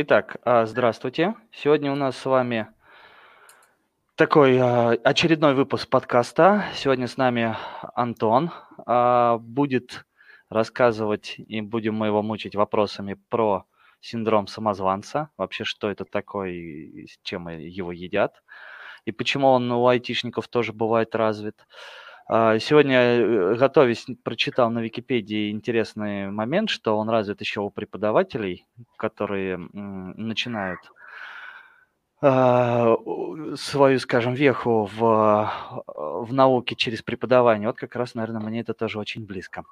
Итак, а, здравствуйте. Сегодня у нас с вами такой а, очередной выпуск подкаста. Сегодня с нами Антон. А, будет рассказывать, и будем мы его мучить вопросами про синдром самозванца. Вообще, что это такое, с чем его едят. И почему он у айтишников тоже бывает развит. Сегодня, э, готовясь, прочитал на Википедии интересный момент, что он развит еще у преподавателей, которые начинают а, свою, скажем, веху в, в науке через преподавание. Вот как раз, наверное, мне это тоже очень близко.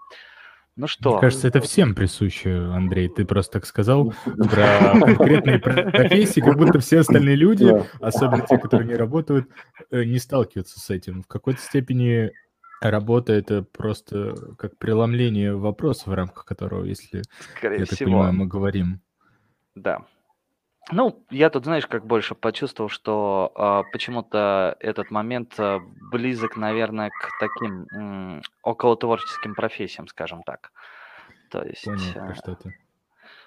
Ну что? Мне кажется, это всем присуще, Андрей. Ты просто так сказал про конкретные профессии, как будто все остальные люди, особенно те, которые не работают, э, не сталкиваются с этим. В какой-то степени Работа это просто как преломление вопроса, в рамках которого, если Скорее я так всего. понимаю, мы говорим. Да. Ну, я тут, знаешь, как больше почувствовал, что э, почему-то этот момент э, близок, наверное, к таким м, околотворческим профессиям, скажем так. То есть, Понял, про что ты.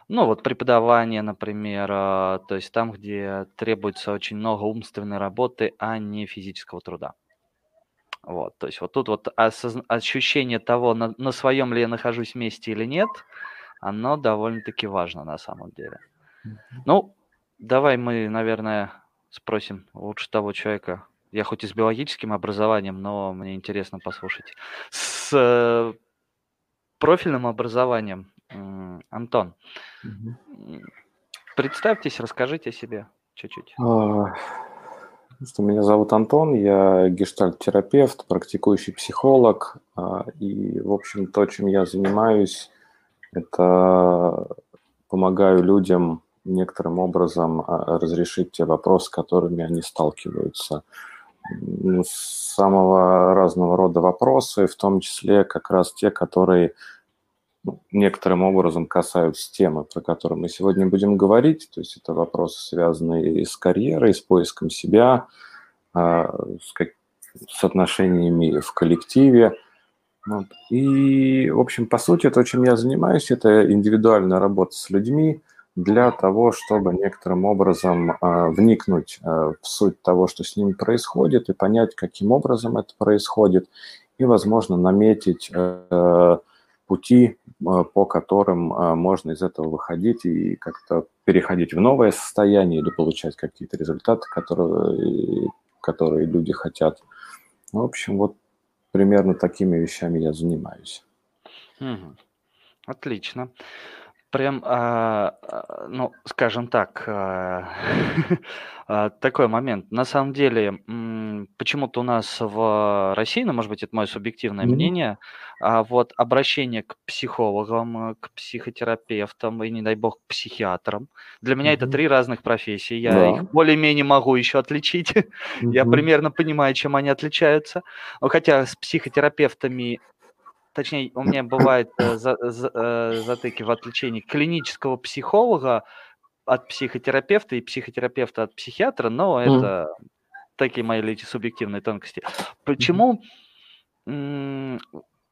ну, вот преподавание, например, э, то есть там, где требуется очень много умственной работы, а не физического труда. Вот, то есть вот тут вот ощущение того, на, на своем ли я нахожусь месте или нет, оно довольно-таки важно на самом деле. Ну, давай мы, наверное, спросим лучше того человека. Я хоть и с биологическим образованием, но мне интересно послушать. С э, профильным образованием, Антон, угу. представьтесь, расскажите о себе чуть-чуть. А, что меня зовут Антон, я гештальт-терапевт, практикующий психолог. А, и, в общем, то, чем я занимаюсь, это помогаю людям некоторым образом а, разрешить те вопросы, с которыми они сталкиваются. Самого разного рода вопросы, в том числе как раз те, которые некоторым образом касаются темы, про которую мы сегодня будем говорить. То есть это вопросы, связанные с карьерой, с поиском себя, а, с, как, с отношениями в коллективе. Вот. И, в общем, по сути, то, чем я занимаюсь, это индивидуальная работа с людьми для того, чтобы некоторым образом э, вникнуть э, в суть того, что с ними происходит, и понять, каким образом это происходит, и, возможно, наметить э, пути, а, по которым а, можно из этого выходить и как-то переходить в новое состояние или получать какие-то результаты, которые, которые люди хотят. В общем, вот примерно такими вещами я занимаюсь. Отлично прям, а, а, ну, скажем так, а, такой момент. На самом деле, почему-то у нас в России, ну, может быть, это мое субъективное mm-hmm. мнение, а вот обращение к психологам, к психотерапевтам и, не дай бог, к психиатрам, для меня mm-hmm. это три разных профессии. Я да. их более-менее могу еще отличить. Mm-hmm. Я примерно понимаю, чем они отличаются. Хотя с психотерапевтами точнее, у меня бывают э, за, за, э, затыки в отвлечении клинического психолога от психотерапевта и психотерапевта от психиатра, но mm. это такие мои эти субъективные тонкости. Почему? Mm.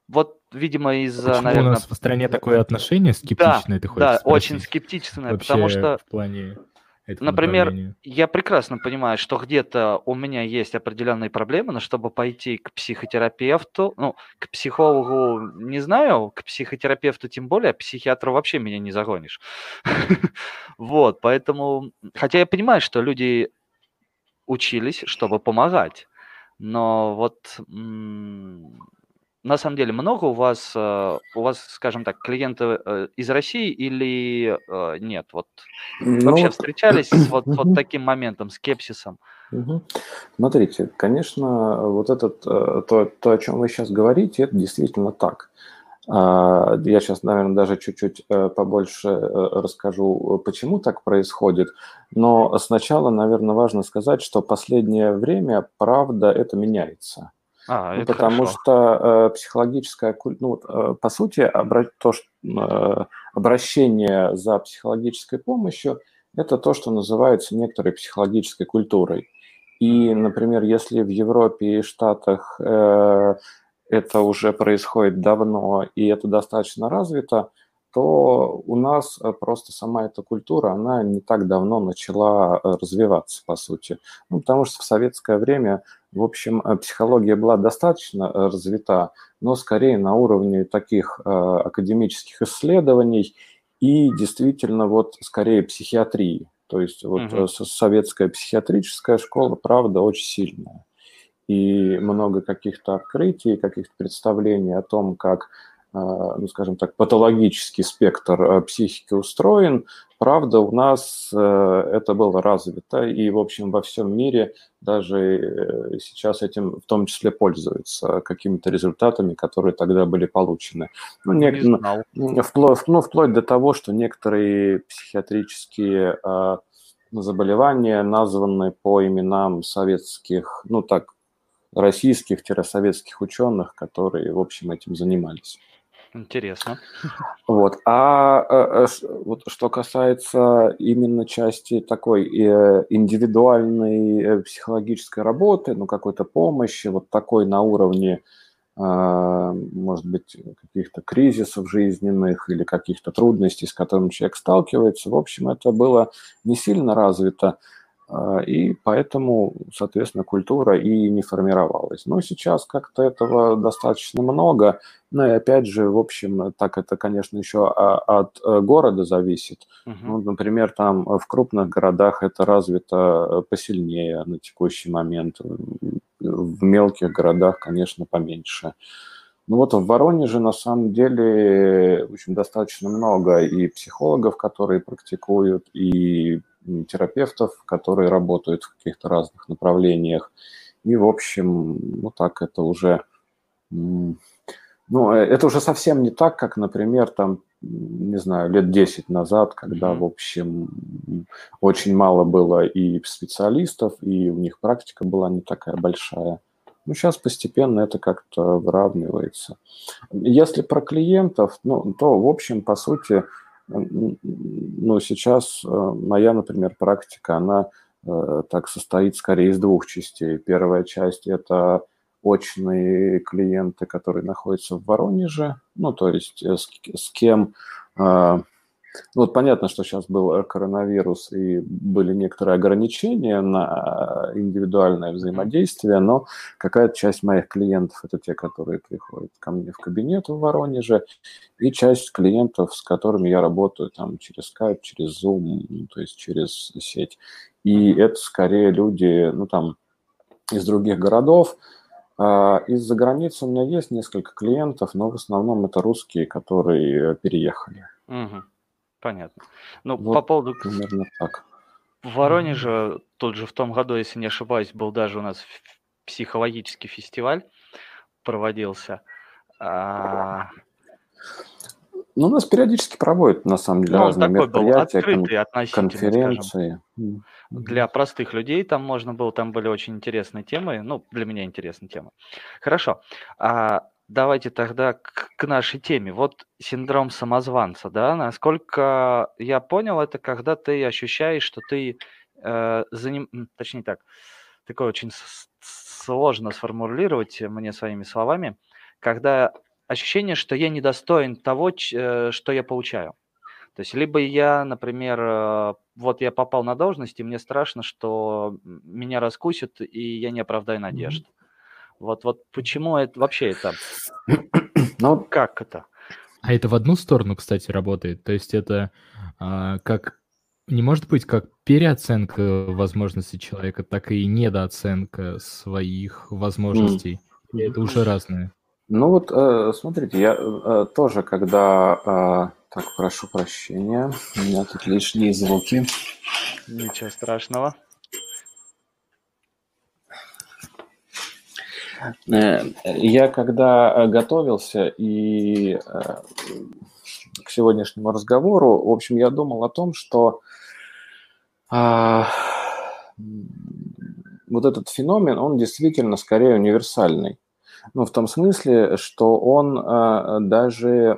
Вот, видимо, из-за, Почему наверное... у нас в стране такое отношение скептичное, да, ты хочешь Да, спросить? очень скептичное, Вообще потому что... в плане Например, я прекрасно понимаю, что где-то у меня есть определенные проблемы, но чтобы пойти к психотерапевту, ну, к психологу не знаю, к психотерапевту тем более, а психиатру вообще меня не загонишь. Вот, поэтому, хотя я понимаю, что люди учились, чтобы помогать, но вот на самом деле много у вас, э, у вас, скажем так, клиенты э, из России или э, нет? Вот ну, вообще встречались с вот, вот таким моментом, скепсисом? Смотрите, конечно, вот этот, то, то, о чем вы сейчас говорите, это действительно так. А, я сейчас, наверное, даже чуть-чуть побольше расскажу, почему так происходит. Но сначала, наверное, важно сказать, что последнее время, правда, это меняется. А, ну, потому хорошо. что э, психологическая культура, ну, э, по сути, обра- то, что, э, обращение за психологической помощью – это то, что называется некоторой психологической культурой. И, например, если в Европе и Штатах э, это уже происходит давно, и это достаточно развито, то у нас э, просто сама эта культура, она не так давно начала э, развиваться, по сути. Ну, потому что в советское время, в общем, э, психология была достаточно развита, но скорее на уровне таких академических исследований и действительно вот скорее психиатрии. То есть вот угу. советская психиатрическая школа, правда, очень сильная. И много каких-то открытий, каких-то представлений о том, как ну, скажем так, патологический спектр э, психики устроен, правда, у нас э, это было развито, и, в общем, во всем мире даже э, сейчас этим в том числе пользуются какими-то результатами, которые тогда были получены. Ну, не, не вплоть, ну, вплоть до того, что некоторые психиатрические заболевания названы по именам советских, ну так, российских-советских ученых, которые, в общем, этим занимались. Интересно. Вот. А, а, а вот что касается именно части такой э, индивидуальной э, психологической работы, ну, какой-то помощи, вот такой на уровне, может быть, каких-то кризисов жизненных или каких-то трудностей, с которыми человек сталкивается, в общем, это было не сильно развито. И поэтому, соответственно, культура и не формировалась. Но сейчас как-то этого достаточно много. Ну и опять же, в общем, так это, конечно, еще от э, города зависит. Ну, например, там в крупных городах это развито посильнее на текущий момент. В мелких городах, конечно, поменьше. Ну вот в Воронеже на самом деле в общем, достаточно много и психологов, которые практикуют, и терапевтов, которые работают в каких-то разных направлениях. И, в общем, ну так это уже... Ну, э, это уже совсем не так, как, например, там, не знаю, лет 10 назад, когда, в общем, очень мало было и специалистов, и у них практика была не такая большая. Ну, сейчас постепенно это как-то выравнивается. Если про клиентов, ну, то, в общем, по сути, ну, сейчас э, моя, например, практика, она э, так состоит скорее из двух частей. Первая часть – это очные клиенты, которые находятся в Воронеже, ну, то есть э, с, с кем ну, вот понятно, что сейчас был э, коронавирус и были некоторые ограничения на индивидуальное взаимодействие, но какая-то часть моих клиентов – это те, которые приходят ко мне в кабинет в Воронеже, и часть клиентов, с которыми я работаю там через Skype, через Zoom, ну, то есть через сеть. И это скорее люди, ну, там, из других городов, а, из-за границы у меня есть несколько клиентов, но в основном это русские, которые переехали. Угу. Понятно. Ну, вот, по поводу... Примерно так. В Воронеже, тот же в том году, если не ошибаюсь, был даже у нас психологический фестиваль проводился. А... Ну, у нас периодически проводят, на самом деле, ну, разные мероприятия, кон- конференции. Скажем. Для простых людей там можно было, там были очень интересные темы, ну, для меня интересные темы. Хорошо. А Давайте тогда к, к нашей теме. Вот синдром самозванца, да, насколько я понял, это когда ты ощущаешь, что ты э, заним... точнее так, такое очень сложно сформулировать мне своими словами, когда ощущение, что я недостоин того, э, что я получаю. То есть либо я, например, э, вот я попал на должность, и мне страшно, что меня раскусят, и я не оправдаю надежд. Mm-hmm. Вот, вот почему это вообще это? Ну, как это? А это в одну сторону, кстати, работает. То есть это а, как не может быть как переоценка возможностей человека, так и недооценка своих возможностей. Mm. Это уже разное. Ну вот, э, смотрите, я э, тоже, когда... Э, так, прошу прощения, у меня тут лишние звуки. Ничего страшного. Я когда э, готовился и э, к сегодняшнему разговору, в общем, я думал о том, что а, вот этот феномен, он действительно скорее универсальный. Ну, в том смысле, что он даже,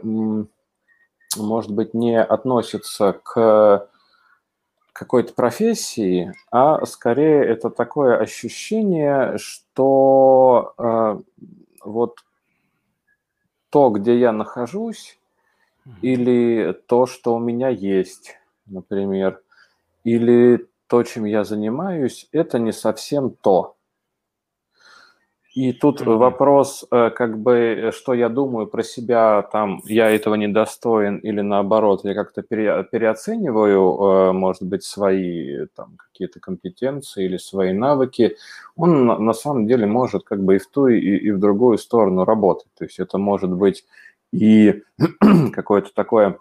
может быть, не относится к какой-то профессии, а скорее это такое ощущение, что э, вот то, где я нахожусь, или то, что у меня есть, например, или то, чем я занимаюсь, это не совсем то. И тут mm-hmm. вопрос, э, как бы, э, что я думаю про себя, там, я этого недостоин или наоборот, я как-то пере, переоцениваю, э, может быть, свои там какие-то компетенции или свои навыки, он на самом деле может как бы и в ту, и, и в другую сторону работать. То есть это может быть и какое-то такое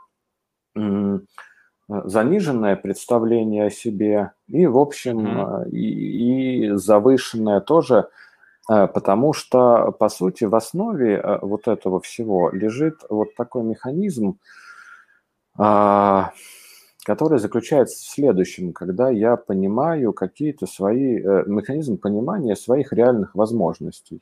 заниженное представление о себе, и, в общем, mm-hmm. и, и завышенное тоже, потому что, по сути, в основе а, вот этого всего лежит вот такой механизм, а, который заключается в следующем, когда я понимаю какие-то свои, э, механизм понимания своих реальных возможностей.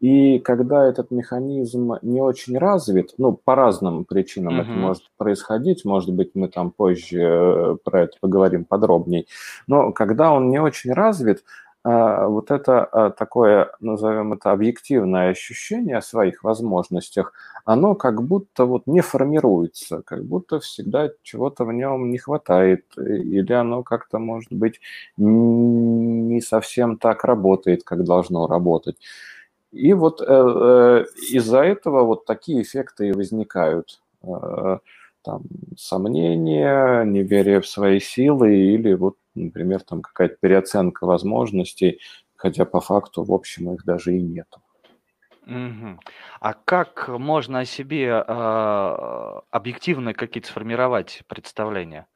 И когда этот механизм не очень развит, ну, по разным причинам mm-hmm. это может происходить, может быть, мы там позже э, про это поговорим подробнее, но когда он не очень развит, вот это а, такое, назовем это, объективное ощущение о своих возможностях, оно как будто вот не формируется, как будто всегда чего-то в нем не хватает, или оно как-то, может быть, не совсем так работает, как должно работать. И вот э, э, из-за этого вот такие эффекты и возникают. Э, там, сомнения, неверие в свои силы или вот, например, там какая-то переоценка возможностей, хотя по факту, в общем, их даже и нет. Угу. А как можно о себе э, объективно какие-то сформировать представления?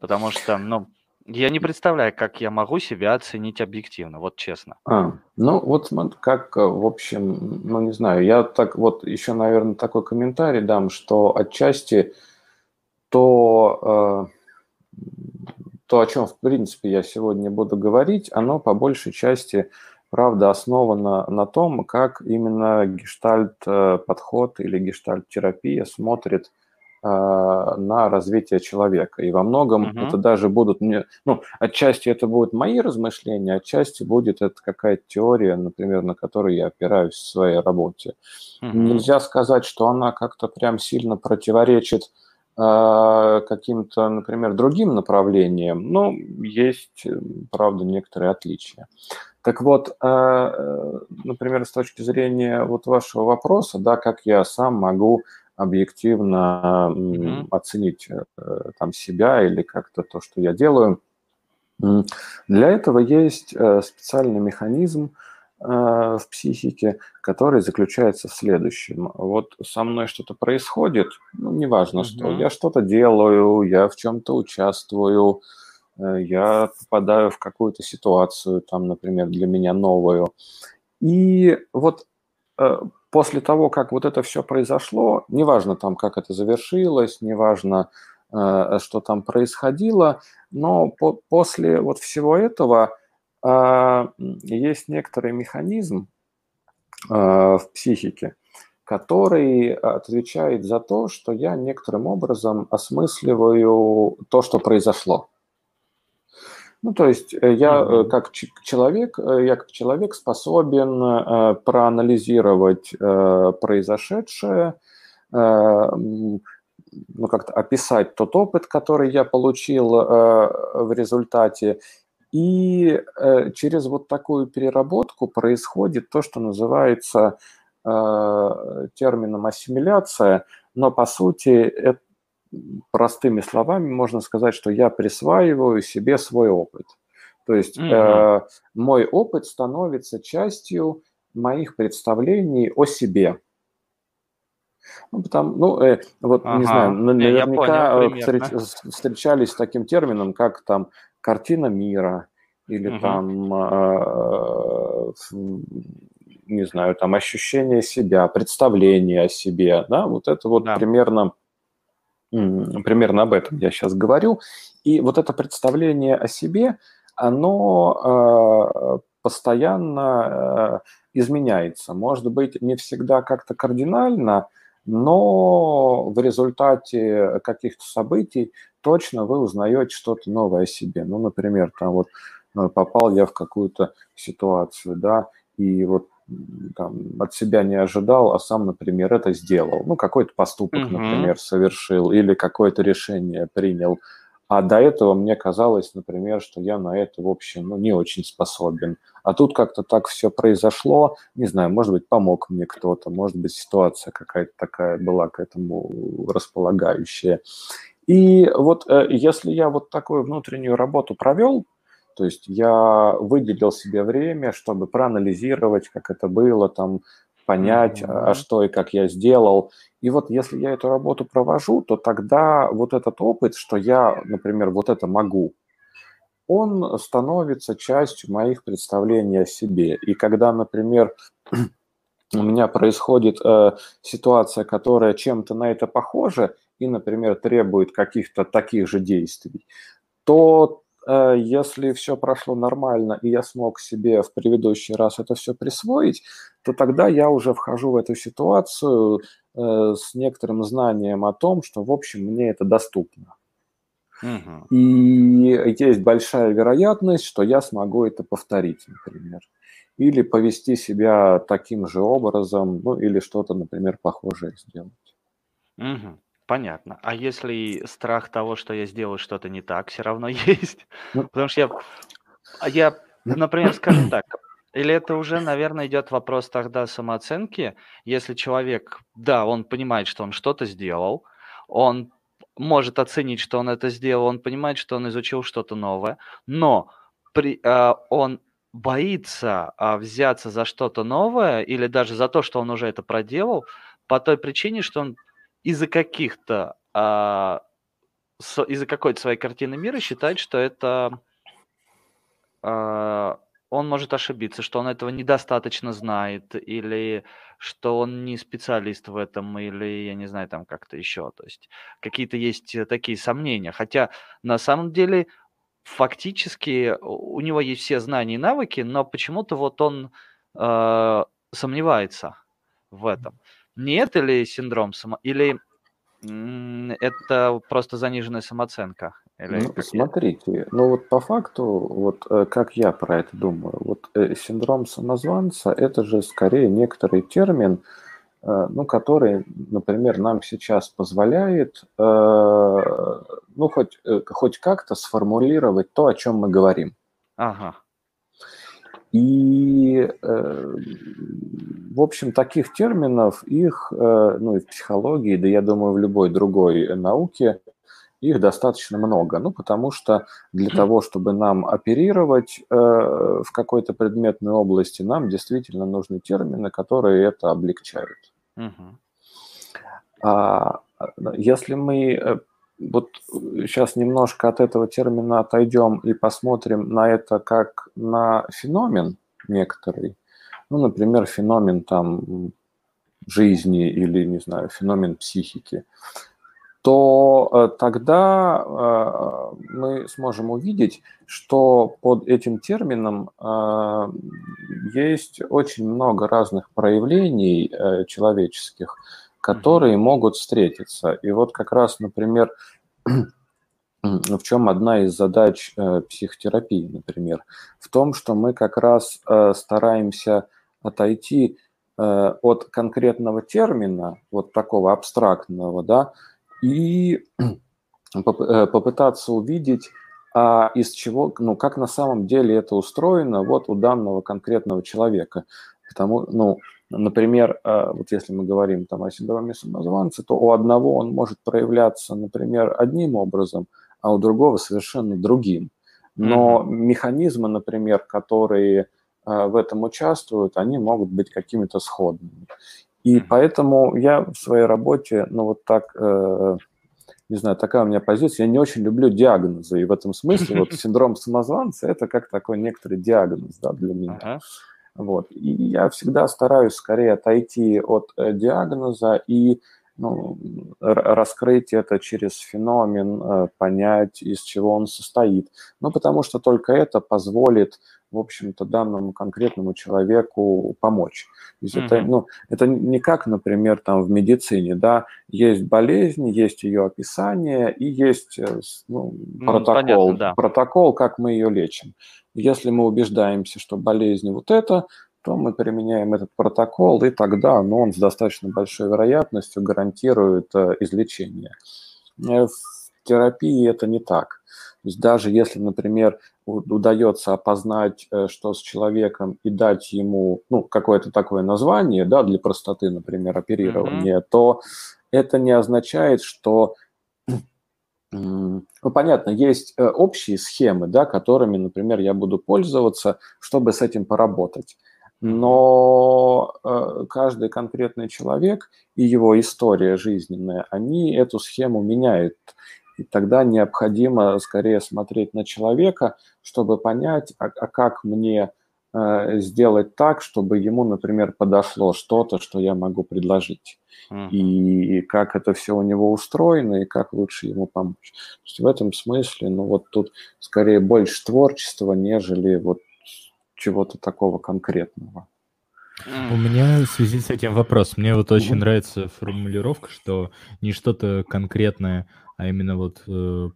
Потому что, ну, я не представляю, как я могу себя оценить объективно, вот честно. А, ну вот как, в общем, ну не знаю, я так вот еще, наверное, такой комментарий дам, что отчасти то, э, то, о чем, в принципе, я сегодня буду говорить, оно по большей части, правда, основано на том, как именно гештальт-подход э, или гештальт-терапия смотрит э, на развитие человека. И во многом uh-huh. это даже будут, не, ну, отчасти это будут мои размышления, отчасти будет это какая-то теория, например, на которой я опираюсь в своей работе. Uh-huh. Нельзя сказать, что она как-то прям сильно противоречит а, каким-то, например, другим направлениям, но есть, правда, некоторые отличия. Так вот, а, э, например, с точки зрения вот вашего вопроса, да, как я сам могу объективно mm-hmm. оценить э, там себя или как-то то, что я делаю, для этого есть э, специальный механизм, Э, в психике, который заключается в следующем. Вот со мной что-то происходит, ну, неважно uh-huh. что, я что-то делаю, я в чем-то участвую, э, я попадаю в какую-то ситуацию, там, например, для меня новую. И вот э, после того, как вот это все произошло, неважно там, как это завершилось, неважно, что там происходило, но по- после вот всего этого есть некоторый механизм а, в психике, который отвечает за то, что я некоторым образом осмысливаю то, что произошло. Ну, то есть э, я mm-hmm. как человек, э, я как человек способен проанализировать произошедшее, ну, как-то описать тот опыт, который я получил в результате, и э, через вот такую переработку происходит то, что называется э, термином ассимиляция, но по сути это, простыми словами можно сказать, что я присваиваю себе свой опыт. То есть mm-hmm. э, мой опыт становится частью моих представлений о себе. Ну, потому, ну, э, вот, ага. не знаю, наверняка понял, э, встречались с таким термином, как там картина мира или угу. там, э, не знаю, там ощущение себя, представление о себе, да, вот это вот да. примерно, примерно об этом я сейчас говорю. И вот это представление о себе, оно э, постоянно э, изменяется. Может быть, не всегда как-то кардинально, но в результате каких-то событий точно вы узнаете что-то новое о себе. Ну, например, там вот э, попал я в какую-то ситуацию, да, и вот там, от себя не ожидал, а сам, например, это сделал. Ну, какой-то поступок, угу. например, совершил или какое-то решение принял. А до этого мне казалось, например, что я на это, в общем, ну, не очень способен. А тут как-то так все произошло. Не знаю, может быть, помог мне кто-то, может быть, ситуация какая-то такая была к этому располагающая. И вот э, если я вот такую внутреннюю работу провел, то есть я выделил себе время, чтобы проанализировать, как это было, там, понять, mm-hmm. а что и как я сделал. И вот если я эту работу провожу, то тогда вот этот опыт, что я, например, вот это могу, он становится частью моих представлений о себе. И когда, например, у меня происходит э, ситуация, которая чем-то на это похожа, и, например, требует каких-то таких же действий, то если все прошло нормально, и я смог себе в предыдущий раз это все присвоить, то тогда я уже вхожу в эту ситуацию э, с некоторым знанием о том, что, в общем, мне это доступно. Угу. И есть большая вероятность, что я смогу это повторить, например. Или повести себя таким же образом, ну или что-то, например, похожее сделать. Угу. Понятно. А если страх того, что я сделаю что-то не так, все равно есть? Ну, Потому что я, а я, например, скажем так, или это уже, наверное, идет вопрос тогда самооценки, если человек, да, он понимает, что он что-то сделал, он может оценить, что он это сделал, он понимает, что он изучил что-то новое, но при, э, он боится э, взяться за что-то новое или даже за то, что он уже это проделал, по той причине, что он из-за каких-то, а, из-за какой-то своей картины мира считает, что это а, он может ошибиться, что он этого недостаточно знает, или что он не специалист в этом, или, я не знаю, там как-то еще. То есть какие-то есть такие сомнения. Хотя на самом деле фактически у него есть все знания и навыки, но почему-то вот он э, сомневается в этом. Не это ли синдром само... Или это просто заниженная самооценка? Или ну, смотрите, ну вот по факту, вот э, как я про это думаю, вот э, синдром самозванца – это же скорее некоторый термин, э, ну, который, например, нам сейчас позволяет, ну, хоть, хоть как-то сформулировать то, о чем мы говорим. Ага. И, э, в общем, таких терминов, их, э, ну и в психологии, да я думаю, в любой другой науке, их достаточно много. Ну, потому что для того, чтобы нам оперировать э, в какой-то предметной области, нам действительно нужны термины, которые это облегчают. Угу. А если мы вот сейчас немножко от этого термина отойдем и посмотрим на это как на феномен некоторый. Ну, например, феномен там жизни или, не знаю, феномен психики то э, тогда э, мы сможем увидеть, что под этим термином э, есть очень много разных проявлений человеческих, которые могут встретиться. И вот как раз, например, в чем одна из задач э, психотерапии, например, в том, что мы как раз э, стараемся отойти э, от конкретного термина, вот такого абстрактного, да, и попытаться увидеть, а из чего, ну, как на самом деле это устроено вот у данного конкретного человека. Потому, ну, Например, э, вот если мы говорим там о синдроме самозванца, то у одного он может проявляться, например, одним образом, а у другого совершенно другим. Но mm-hmm. механизмы, например, которые э, в этом участвуют, они могут быть какими-то сходными. И mm-hmm. поэтому я в своей работе, ну вот так, э, не знаю, такая у меня позиция, я не очень люблю диагнозы. И в этом смысле вот синдром самозванца – это как такой некоторый диагноз да, для меня. Uh-huh. Вот. И я всегда стараюсь скорее отойти от э, диагноза и ну, раскрыть это через феномен, э, понять, из чего он состоит. Ну, потому что только это позволит, в общем-то, данному конкретному человеку помочь. То есть mm-hmm. это, ну, это не как, например, там в медицине, да, есть болезнь, есть ее описание и есть э, ну, протокол, понятно, да. протокол, как мы ее лечим. Если мы убеждаемся, что болезнь вот это, то мы применяем этот протокол, и тогда ну, он с достаточно большой вероятностью гарантирует э, излечение. Э, в терапии это не так. То есть даже если, например, удается опознать, э, что с человеком и дать ему ну, какое-то такое название, да, для простоты, например, оперирования, mm-hmm. то это не означает, что ну, понятно, есть общие схемы, да, которыми, например, я буду пользоваться, чтобы с этим поработать. Но э, каждый конкретный человек и его история жизненная, они эту схему меняют. И тогда необходимо скорее смотреть на человека, чтобы понять, а, а как мне э, сделать так, чтобы ему, например, подошло что-то, что я могу предложить. Uh-huh. И как это все у него устроено, и как лучше ему помочь. То есть в этом смысле, ну вот тут скорее больше творчества, нежели вот чего-то такого конкретного. У меня в связи с этим вопрос. Мне вот очень нравится формулировка, что не что-то конкретное, а именно вот э,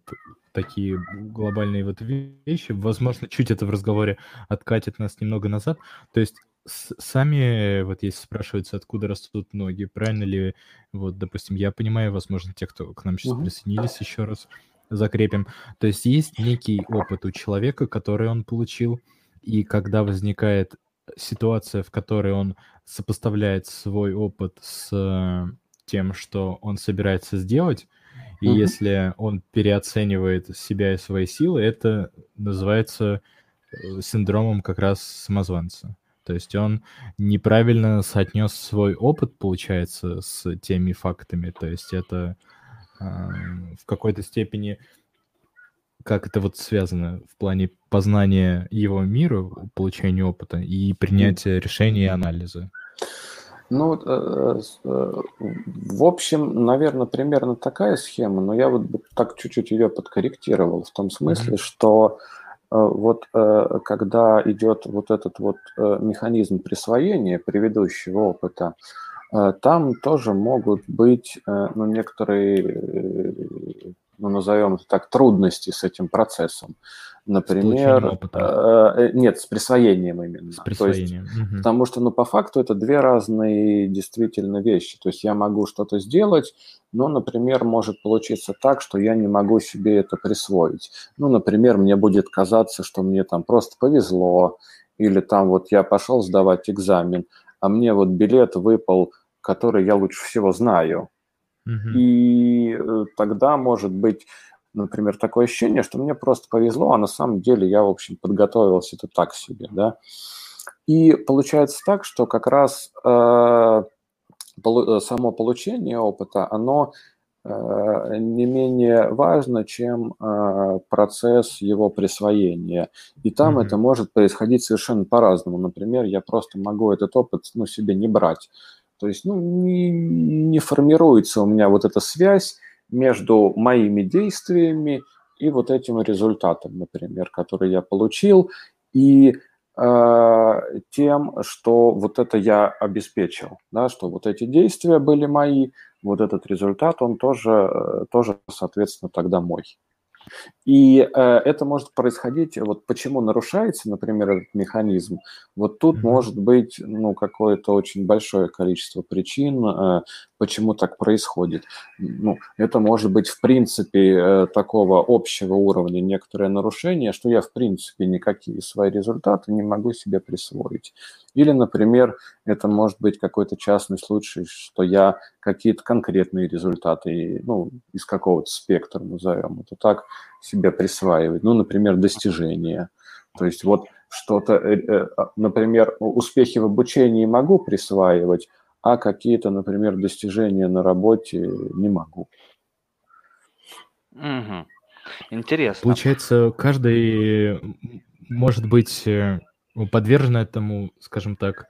такие глобальные вот вещи. Возможно, чуть это в разговоре откатит нас немного назад. То есть сами, вот если спрашивается, откуда растут ноги, правильно ли, вот, допустим, я понимаю, возможно, те, кто к нам сейчас присоединились, еще раз закрепим. То есть есть некий опыт у человека, который он получил, и когда возникает ситуация, в которой он сопоставляет свой опыт с э, тем, что он собирается сделать, и uh-huh. если он переоценивает себя и свои силы, это называется э, синдромом как раз самозванца. То есть он неправильно соотнес свой опыт, получается, с теми фактами. То есть это э, в какой-то степени как это вот связано в плане познания его мира, получения опыта и принятия решений и анализа? Ну, э, э, в общем, наверное, примерно такая схема, но я вот так чуть-чуть ее подкорректировал в том смысле, mm-hmm. что э, вот когда идет вот этот вот механизм присвоения предыдущего опыта, там тоже могут быть ну, некоторые ну, назовем это так, трудности с этим процессом. Например, э, э, нет, с присвоением именно. С присвоением. То есть, угу. Потому что, ну, по факту это две разные действительно вещи. То есть я могу что-то сделать, но, например, может получиться так, что я не могу себе это присвоить. Ну, например, мне будет казаться, что мне там просто повезло, или там вот я пошел сдавать экзамен, а мне вот билет выпал, который я лучше всего знаю. И э, тогда может быть, например, такое ощущение, что мне просто повезло, а на самом деле я, в общем, подготовился это так себе, да. И получается так, что как раз э, э, само получение опыта, оно э, не менее важно, чем э, процесс его присвоения. И там mm-hmm. это может происходить совершенно по-разному. Например, я просто могу этот опыт ну, себе не брать. То есть ну, не, не формируется у меня вот эта связь между моими действиями и вот этим результатом, например, который я получил, и э, тем, что вот это я обеспечил, да, что вот эти действия были мои, вот этот результат, он тоже, э, тоже соответственно, тогда мой. И э, это может происходить, вот почему нарушается, например, этот механизм, вот тут mm-hmm. может быть, ну, какое-то очень большое количество причин, э, почему так происходит. Ну, это может быть, в принципе, э, такого общего уровня некоторое нарушение, что я, в принципе, никакие свои результаты не могу себе присвоить. Или, например, это может быть какой-то частный случай, что я какие-то конкретные результаты, ну, из какого-то спектра, назовем это так, себе присваивать. Ну, например, достижения. То есть вот что-то, э, э, а, например, успехи в обучении могу присваивать, а какие-то, например, достижения на работе не могу. Угу. Интересно. Получается, каждый может быть э, подвержен этому, скажем так,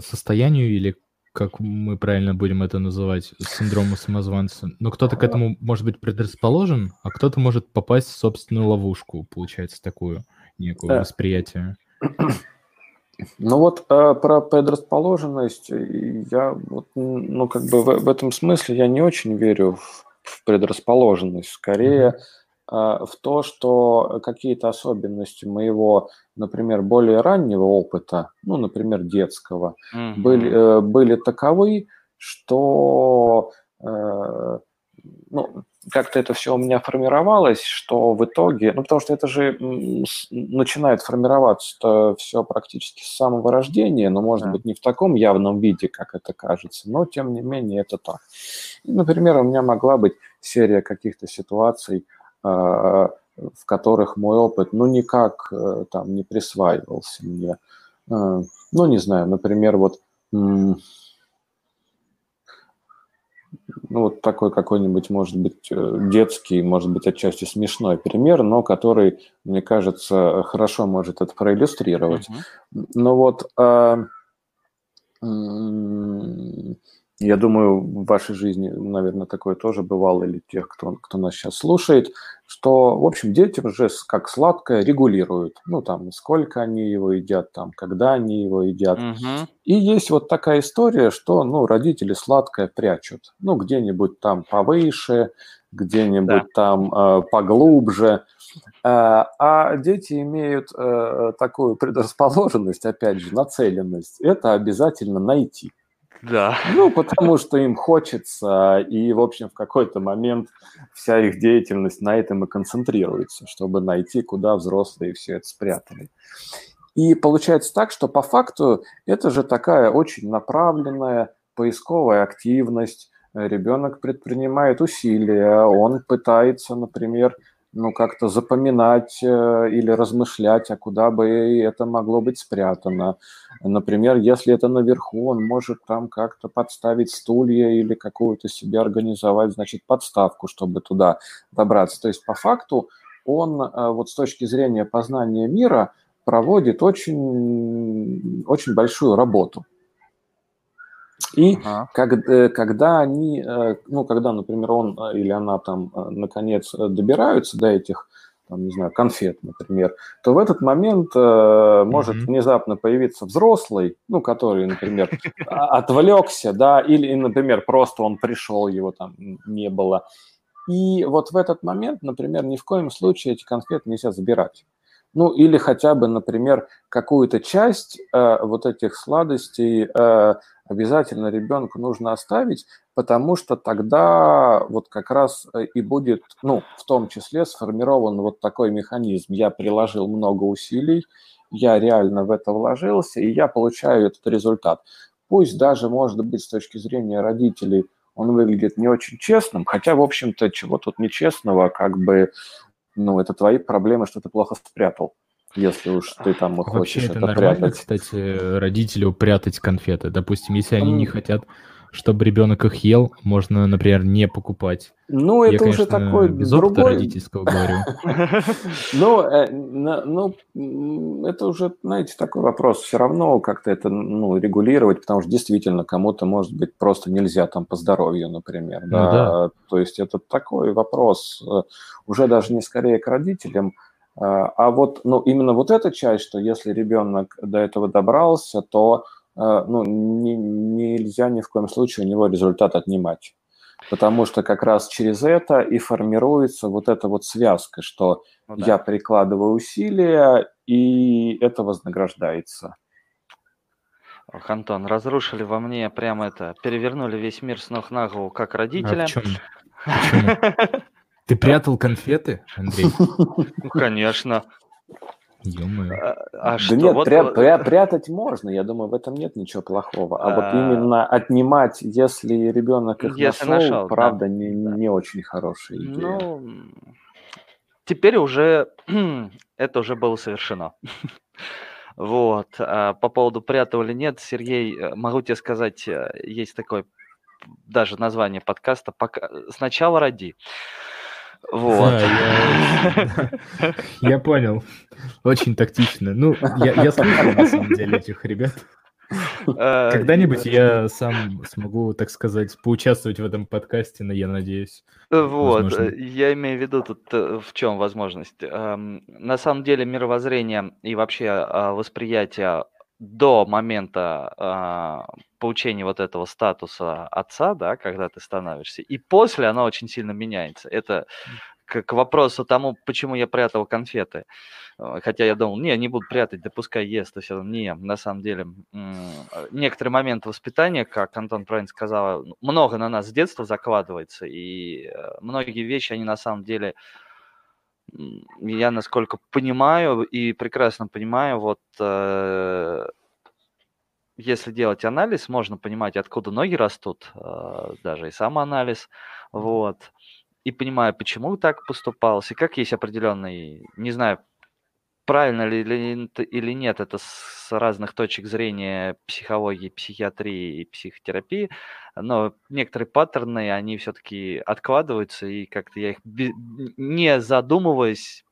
состоянию или как мы правильно будем это называть, синдрому самозванца. Но кто-то к этому может быть предрасположен, а кто-то может попасть в собственную ловушку, получается, такую некую да. восприятие. Ну вот э, про предрасположенность я вот, ну как бы в, в этом смысле я не очень верю в, в предрасположенность. Скорее, в то, что какие-то особенности моего, например, более раннего опыта, ну, например, детского, mm-hmm. были, были таковы, что ну, как-то это все у меня формировалось, что в итоге, ну, потому что это же начинает формироваться все практически с самого рождения, но, может да. быть, не в таком явном виде, как это кажется, но, тем не менее, это так. И, например, у меня могла быть серия каких-то ситуаций, а, в которых мой опыт, ну, никак э, там не присваивался мне. А, ну, не знаю, например, вот ну, вот такой какой-нибудь, может быть, э, детский, может быть, отчасти смешной пример, но который, мне кажется, хорошо может это проиллюстрировать. Uh-huh. Ну вот, э, я думаю, в вашей жизни, наверное, такое тоже бывало, или тех, кто, кто нас сейчас слушает, что, в общем, дети уже как сладкое регулируют. Ну, там, сколько они его едят, там, когда они его едят. Угу. И есть вот такая история, что, ну, родители сладкое прячут. Ну, где-нибудь там повыше, где-нибудь да. там э, поглубже. Э, а дети имеют э, такую предрасположенность, опять же, нацеленность. Это обязательно найти. Да. Ну, потому что им хочется, и, в общем, в какой-то момент вся их деятельность на этом и концентрируется, чтобы найти, куда взрослые все это спрятали. И получается так, что по факту это же такая очень направленная поисковая активность. Ребенок предпринимает усилия, он пытается, например, ну, как-то запоминать э, или размышлять, а куда бы это могло быть спрятано. Например, если это наверху, он может там как-то подставить стулья или какую-то себе организовать, значит, подставку, чтобы туда добраться. То есть, по факту, он э, вот с точки зрения познания мира проводит очень, очень большую работу. И ага. как, э, когда они, э, ну, когда, например, он э, или она там, наконец, добираются до этих, там, не знаю, конфет, например, то в этот момент э, может mm-hmm. внезапно появиться взрослый, ну, который, например, отвлекся, да, или, например, просто он пришел, его там не было. И вот в этот момент, например, ни в коем случае эти конфеты нельзя забирать. Ну, или хотя бы, например, какую-то часть э, вот этих сладостей э, обязательно ребенку нужно оставить, потому что тогда вот как раз э, и будет, ну, в том числе сформирован вот такой механизм. Я приложил много усилий, я реально в это вложился, и я получаю этот результат. Пусть даже, может быть, с точки зрения родителей он выглядит не очень честным, хотя, в общем-то, чего тут нечестного, как бы ну, это твои проблемы, что ты плохо спрятал. Если уж ты там хочешь Вообще это, это нормально, прятать. кстати, родителю прятать конфеты. Допустим, если они не хотят, чтобы ребенок их ел, можно, например, не покупать. Ну, это Я, уже такой без другой... родительского говорю. Ну, э, ну, это уже, знаете, такой вопрос. Все равно как-то это ну, регулировать, потому что действительно кому-то, может быть, просто нельзя там по здоровью, например. Ну да. То есть это такой вопрос э, уже даже не скорее к родителям, э, а вот, ну, именно вот эта часть, что если ребенок до этого добрался, то ну, не, нельзя ни в коем случае у него результат отнимать потому что как раз через это и формируется вот эта вот связка, что ну, да. я прикладываю усилия, и это вознаграждается. Ох, Антон, разрушили во мне прямо это, перевернули весь мир с ног на голову как родителя. А в чем? Ты прятал конфеты, Андрей? Ну, конечно. А, а да что? нет, вот... пря- пря- прятать можно, я думаю, в этом нет ничего плохого. А, а... вот именно отнимать, если ребенок их если нашел, нашел правда, да. Не, не очень хорошая идея. Ну, теперь уже это уже было совершено. Вот. А по поводу прятал или нет, Сергей, э, могу тебе сказать, э, есть такое даже название подкаста пока «Сначала роди». Вот. Да, я, я понял. Очень тактично. Ну, я, я слышал, на самом деле, этих ребят. Э, Когда-нибудь я сам смогу, так сказать, поучаствовать в этом подкасте, но я надеюсь. Вот, возможно. я имею в виду тут э, в чем возможность. Эм, на самом деле мировоззрение и вообще а, восприятие до момента э, получения вот этого статуса отца, да, когда ты становишься, и после оно очень сильно меняется. Это к, к вопросу тому, почему я прятал конфеты. Хотя я думал, не, не буду прятать, да пускай ест. И все. Не, на самом деле, некоторые моменты воспитания, как Антон правильно сказал, много на нас с детства закладывается, и многие вещи, они на самом деле я насколько понимаю и прекрасно понимаю, вот э, если делать анализ, можно понимать, откуда ноги растут, э, даже и сам анализ, вот, и понимаю, почему так поступалось, и как есть определенный, не знаю, правильно ли или нет, это с разных точек зрения психологии, психиатрии и психотерапии, но некоторые паттерны, они все-таки откладываются, и как-то я их не задумываясь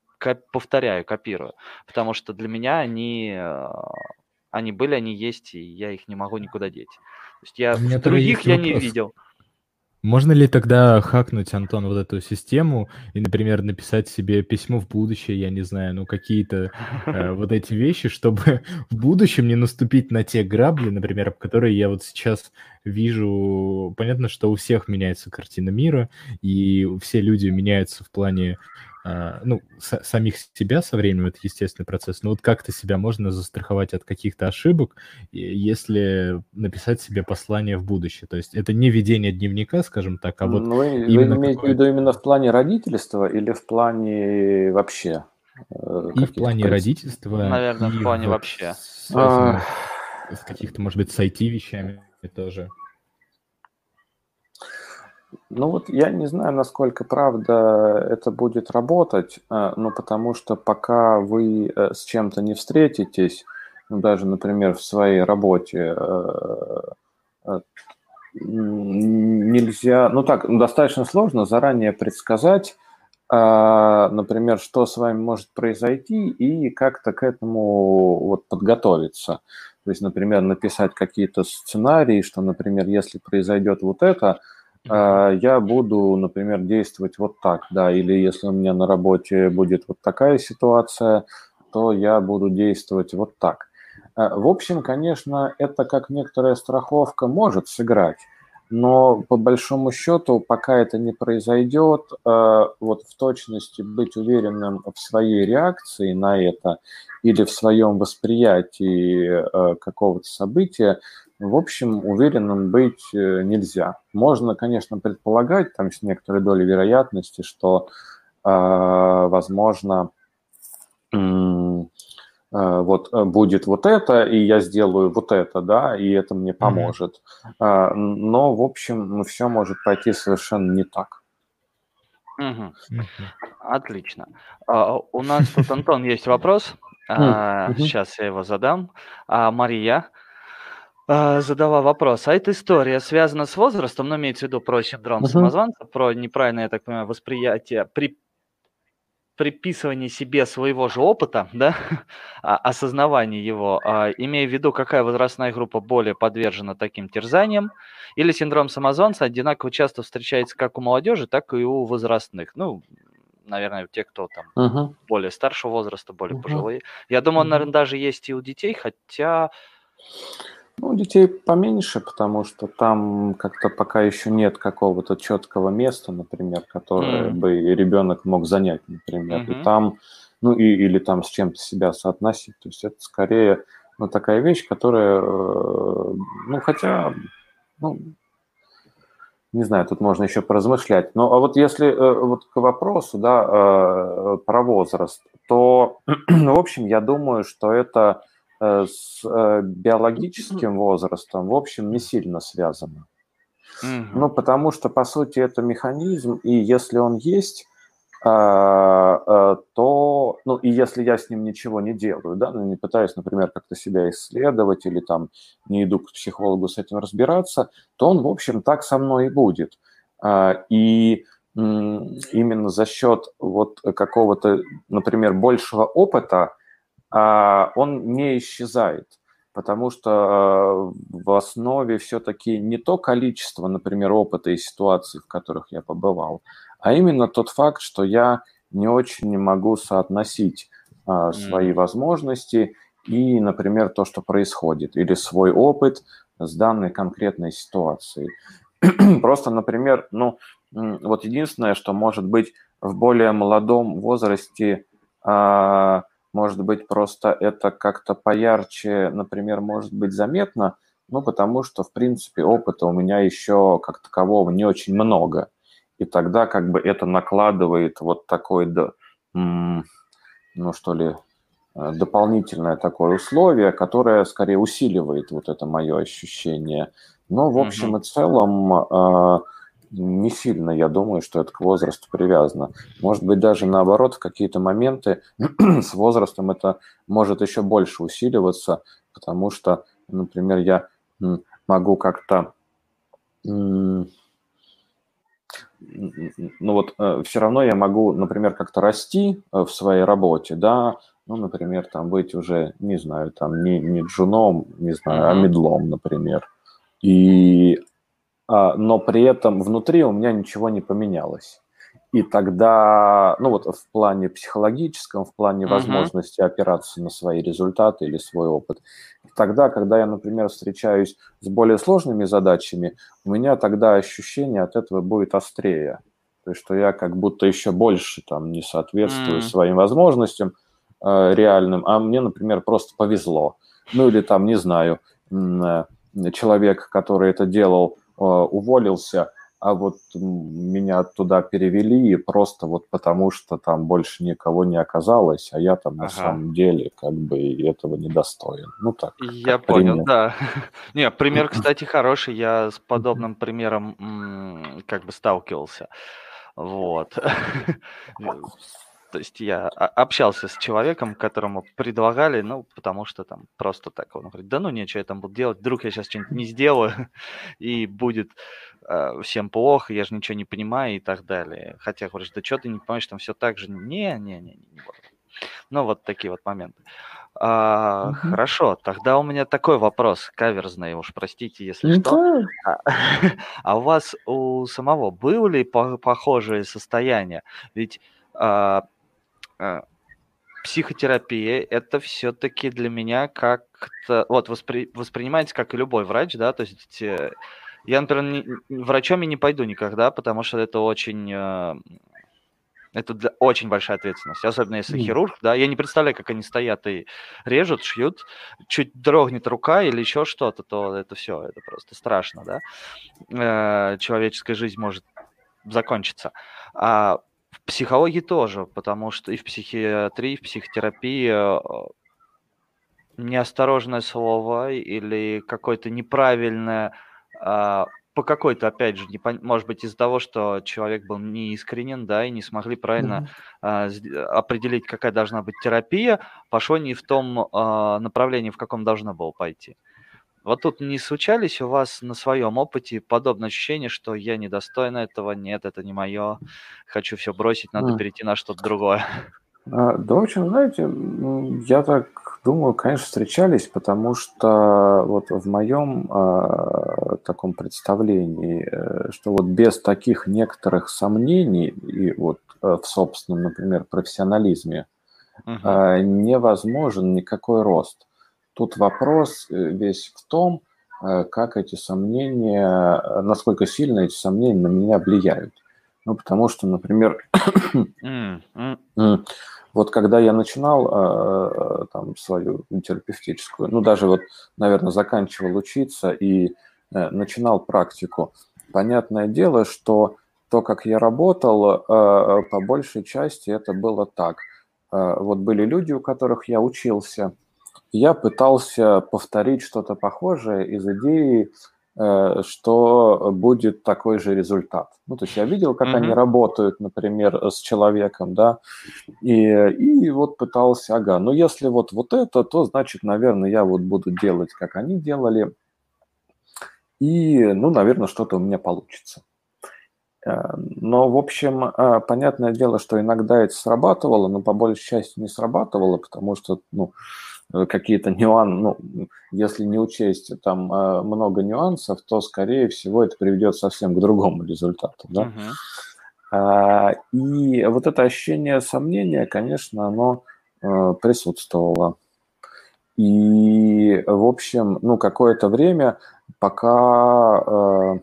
повторяю, копирую, потому что для меня они, э, они были, они есть, и я их не могу никуда деть. То есть я других я не видел. Можно ли тогда хакнуть, Антон, вот эту систему и, например, написать себе письмо в будущее, я не знаю, ну какие-то э, вот эти вещи, чтобы в будущем не наступить на те грабли, например, которые я вот сейчас вижу. Понятно, что у всех меняется картина мира, и все люди меняются в плане а, ну, с, самих себя со временем, это естественный процесс, но вот как-то себя можно застраховать от каких-то ошибок, если написать себе послание в будущее. То есть это не ведение дневника, скажем так, а вот ну, вы, вы имеете в виду именно в плане родительства или в плане вообще? Э, и в плане родительства. Наверное, в плане вообще. С, а... с каких-то, может быть, с IT-вещами тоже. Ну вот я не знаю, насколько правда это будет работать, э, но потому что пока вы э, с чем-то не встретитесь, ну, даже, например, в своей работе, э, нельзя, ну так, достаточно сложно заранее предсказать, например, что с вами может произойти и как-то к этому вот подготовиться. То есть, например, написать какие-то сценарии, что, например, если произойдет вот это, я буду, например, действовать вот так, да, или если у меня на работе будет вот такая ситуация, то я буду действовать вот так. А, в общем, конечно, это как некоторая страховка может сыграть, но по большому счету, пока это не произойдет, а, вот в точности быть уверенным в своей реакции на это или в своем восприятии какого-то события, в общем, уверенным быть э, нельзя. Можно, конечно, предполагать, там с некоторой долей вероятности, что, э, возможно, э, вот будет вот это, и я сделаю вот это, да, и это мне поможет. Mm-hmm. Но, в общем, ну, все может пойти совершенно не так. Угу. Отлично. А, у нас тут, Антон, есть вопрос. А, сейчас я его задам. А, Мария, а, задала вопрос. А эта история связана с возрастом, но имеется в виду про синдром uh-huh. самозванца, про неправильное, я так понимаю, восприятие, при приписывание себе своего же опыта, да, а, осознавание его, а, имея в виду, какая возрастная группа более подвержена таким терзаниям, или синдром самозванца одинаково часто встречается как у молодежи, так и у возрастных. Ну, наверное, те, кто там uh-huh. более старшего возраста, более uh-huh. пожилые. Я думаю, он, наверное, даже есть и у детей, хотя ну, детей поменьше, потому что там как-то пока еще нет какого-то четкого места, например, которое mm. бы ребенок мог занять, например. Mm-hmm. И там, ну, и, или там с чем-то себя соотносить. То есть это скорее ну, такая вещь, которая, э, ну, хотя, ну, не знаю, тут можно еще поразмышлять. Но а вот если э, вот к вопросу, да, э, про возраст, то, в общем, я думаю, что это с э, биологическим возрастом, в общем, не сильно связано. mm Ну, потому что, по сути, это механизм, и если он есть, э, то, ну, и если я с ним ничего не делаю, да, ну, не пытаюсь, например, как-то себя исследовать или там не иду к психологу с этим разбираться, то он, в общем, так со мной и будет. И именно за счет вот какого-то, например, большего опыта, он не исчезает, потому что а, в основе все-таки не то количество, например, опыта и ситуаций, в которых я побывал, а именно тот факт, что я не очень могу соотносить а, свои возможности и, например, то, что происходит, или свой опыт с данной конкретной ситуацией. Просто, например, ну, вот единственное, что может быть в более молодом возрасте, а, может быть, просто это как-то поярче, например, может быть заметно, ну, потому что, в принципе, опыта у меня еще как такового не очень много. И тогда как бы это накладывает вот такой, ну, что ли, э, дополнительное такое условие, которое скорее усиливает вот это мое ощущение. Но в общем и целом э, не сильно, я думаю, что это к возрасту привязано. Может быть, даже наоборот, в какие-то моменты с возрастом это может еще больше усиливаться, потому что, например, я могу как-то ну вот э, все равно я могу, например, как-то расти э, в своей работе, да, ну, например, там быть уже, не знаю, там не, не джуном, не знаю, а медлом, например. И, но при этом внутри у меня ничего не поменялось. И тогда, ну вот в плане психологическом, в плане uh-huh. возможности опираться на свои результаты или свой опыт. Тогда, когда я, например, встречаюсь с более сложными задачами, у меня тогда ощущение от этого будет острее. То есть, что я как будто еще больше там не соответствую uh-huh. своим возможностям э, реальным, а мне, например, просто повезло. Ну или там, не знаю, э, человек, который это делал, уволился – а вот меня туда перевели просто вот потому, что там больше никого не оказалось, а я там ага. на самом деле как бы этого не достоин. Ну так. Я понял, пример. да. Не, пример, кстати, хороший. Я с подобным примером как бы сталкивался. Вот. То есть я общался с человеком, которому предлагали, ну, потому что там просто так. Он говорит, да ну ничего я там буду делать, вдруг я сейчас что-нибудь не сделаю, и будет э, всем плохо, я же ничего не понимаю и так далее. Хотя говоришь, да что ты не понимаешь, там все так же. Не, не, не, не, не Ну, вот такие вот моменты. А, угу. Хорошо, тогда у меня такой вопрос, каверзный, уж простите, если ну, что. А, а у вас у самого были по похожие состояния? Ведь а, а, психотерапия это все-таки для меня как-то вот воспри, воспринимается как и любой врач, да, то есть э, я, например, не, врачом я не пойду никогда, потому что это очень э, это для, очень большая ответственность, особенно если mm. хирург, да, я не представляю, как они стоят и режут, шьют, чуть дрогнет рука или еще что-то, то это все, это просто страшно, да, э, человеческая жизнь может закончиться. А в психологии тоже, потому что и в психиатрии, и в психотерапии э, неосторожное слово или какое-то неправильное а, по какой-то, опять же, не, может быть, из-за того, что человек был неискренен, да, и не смогли правильно mm-hmm. определить, какая должна быть терапия, пошло не в том а, направлении, в каком должно было пойти. Вот тут не случались у вас на своем опыте подобное ощущение, что я недостоин этого, нет, это не мое, хочу все бросить, надо перейти на что-то другое? А, да, общем, знаете, я так думаю, конечно, встречались, потому что вот в моем э, таком представлении, э, что вот без таких некоторых сомнений и вот э, в собственном, например, профессионализме uh-huh. э, невозможен никакой рост. Тут вопрос э, весь в том, э, как эти сомнения, э, насколько сильно эти сомнения на меня влияют. Ну, потому что, например, вот когда я начинал там свою терапевтическую, ну, даже вот, наверное, заканчивал учиться и начинал практику, понятное дело, что то, как я работал, по большей части это было так. Вот были люди, у которых я учился – я пытался повторить что-то похожее из идеи, э, что будет такой же результат. Ну, то есть я видел, как mm-hmm. они работают, например, с человеком, да, и, и вот пытался, ага, ну если вот, вот это, то значит, наверное, я вот буду делать, как они делали, и, ну, наверное, что-то у меня получится. Э, но, в общем, э, понятное дело, что иногда это срабатывало, но по большей части не срабатывало, потому что, ну, какие-то нюансы, ну, если не учесть там э, много нюансов, то, скорее всего, это приведет совсем к другому результату, да. Uh-huh. И вот это ощущение сомнения, конечно, оно э, присутствовало. И, в общем, ну, какое-то время, пока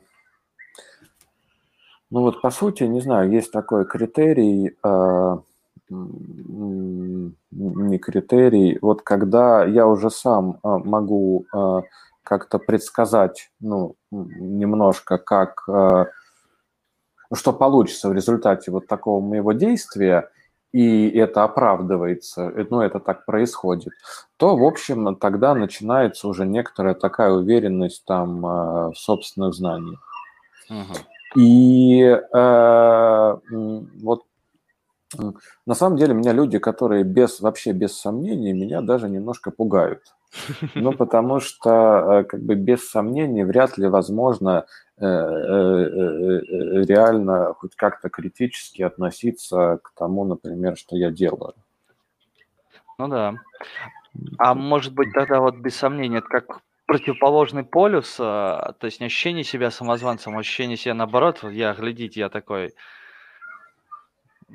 Ну вот, по сути, не знаю, есть такой критерий, э, не критерий, вот когда я уже сам э, могу э, как-то предсказать, ну, немножко, как, э, что получится в результате вот такого моего действия, и это оправдывается, э, ну, это так происходит, то, в общем, тогда начинается уже некоторая такая уверенность там в собственных знаниях. Угу. И э, вот на самом деле меня люди, которые без, вообще без сомнений, меня даже немножко пугают. Ну, потому что, э, как бы, без сомнений вряд ли возможно э, э, реально хоть как-то критически относиться к тому, например, что я делаю. Ну да. А может быть тогда вот без сомнения, это как противоположный полюс, то есть не ощущение себя самозванцем, а ощущение себя наоборот, я, глядите, я такой...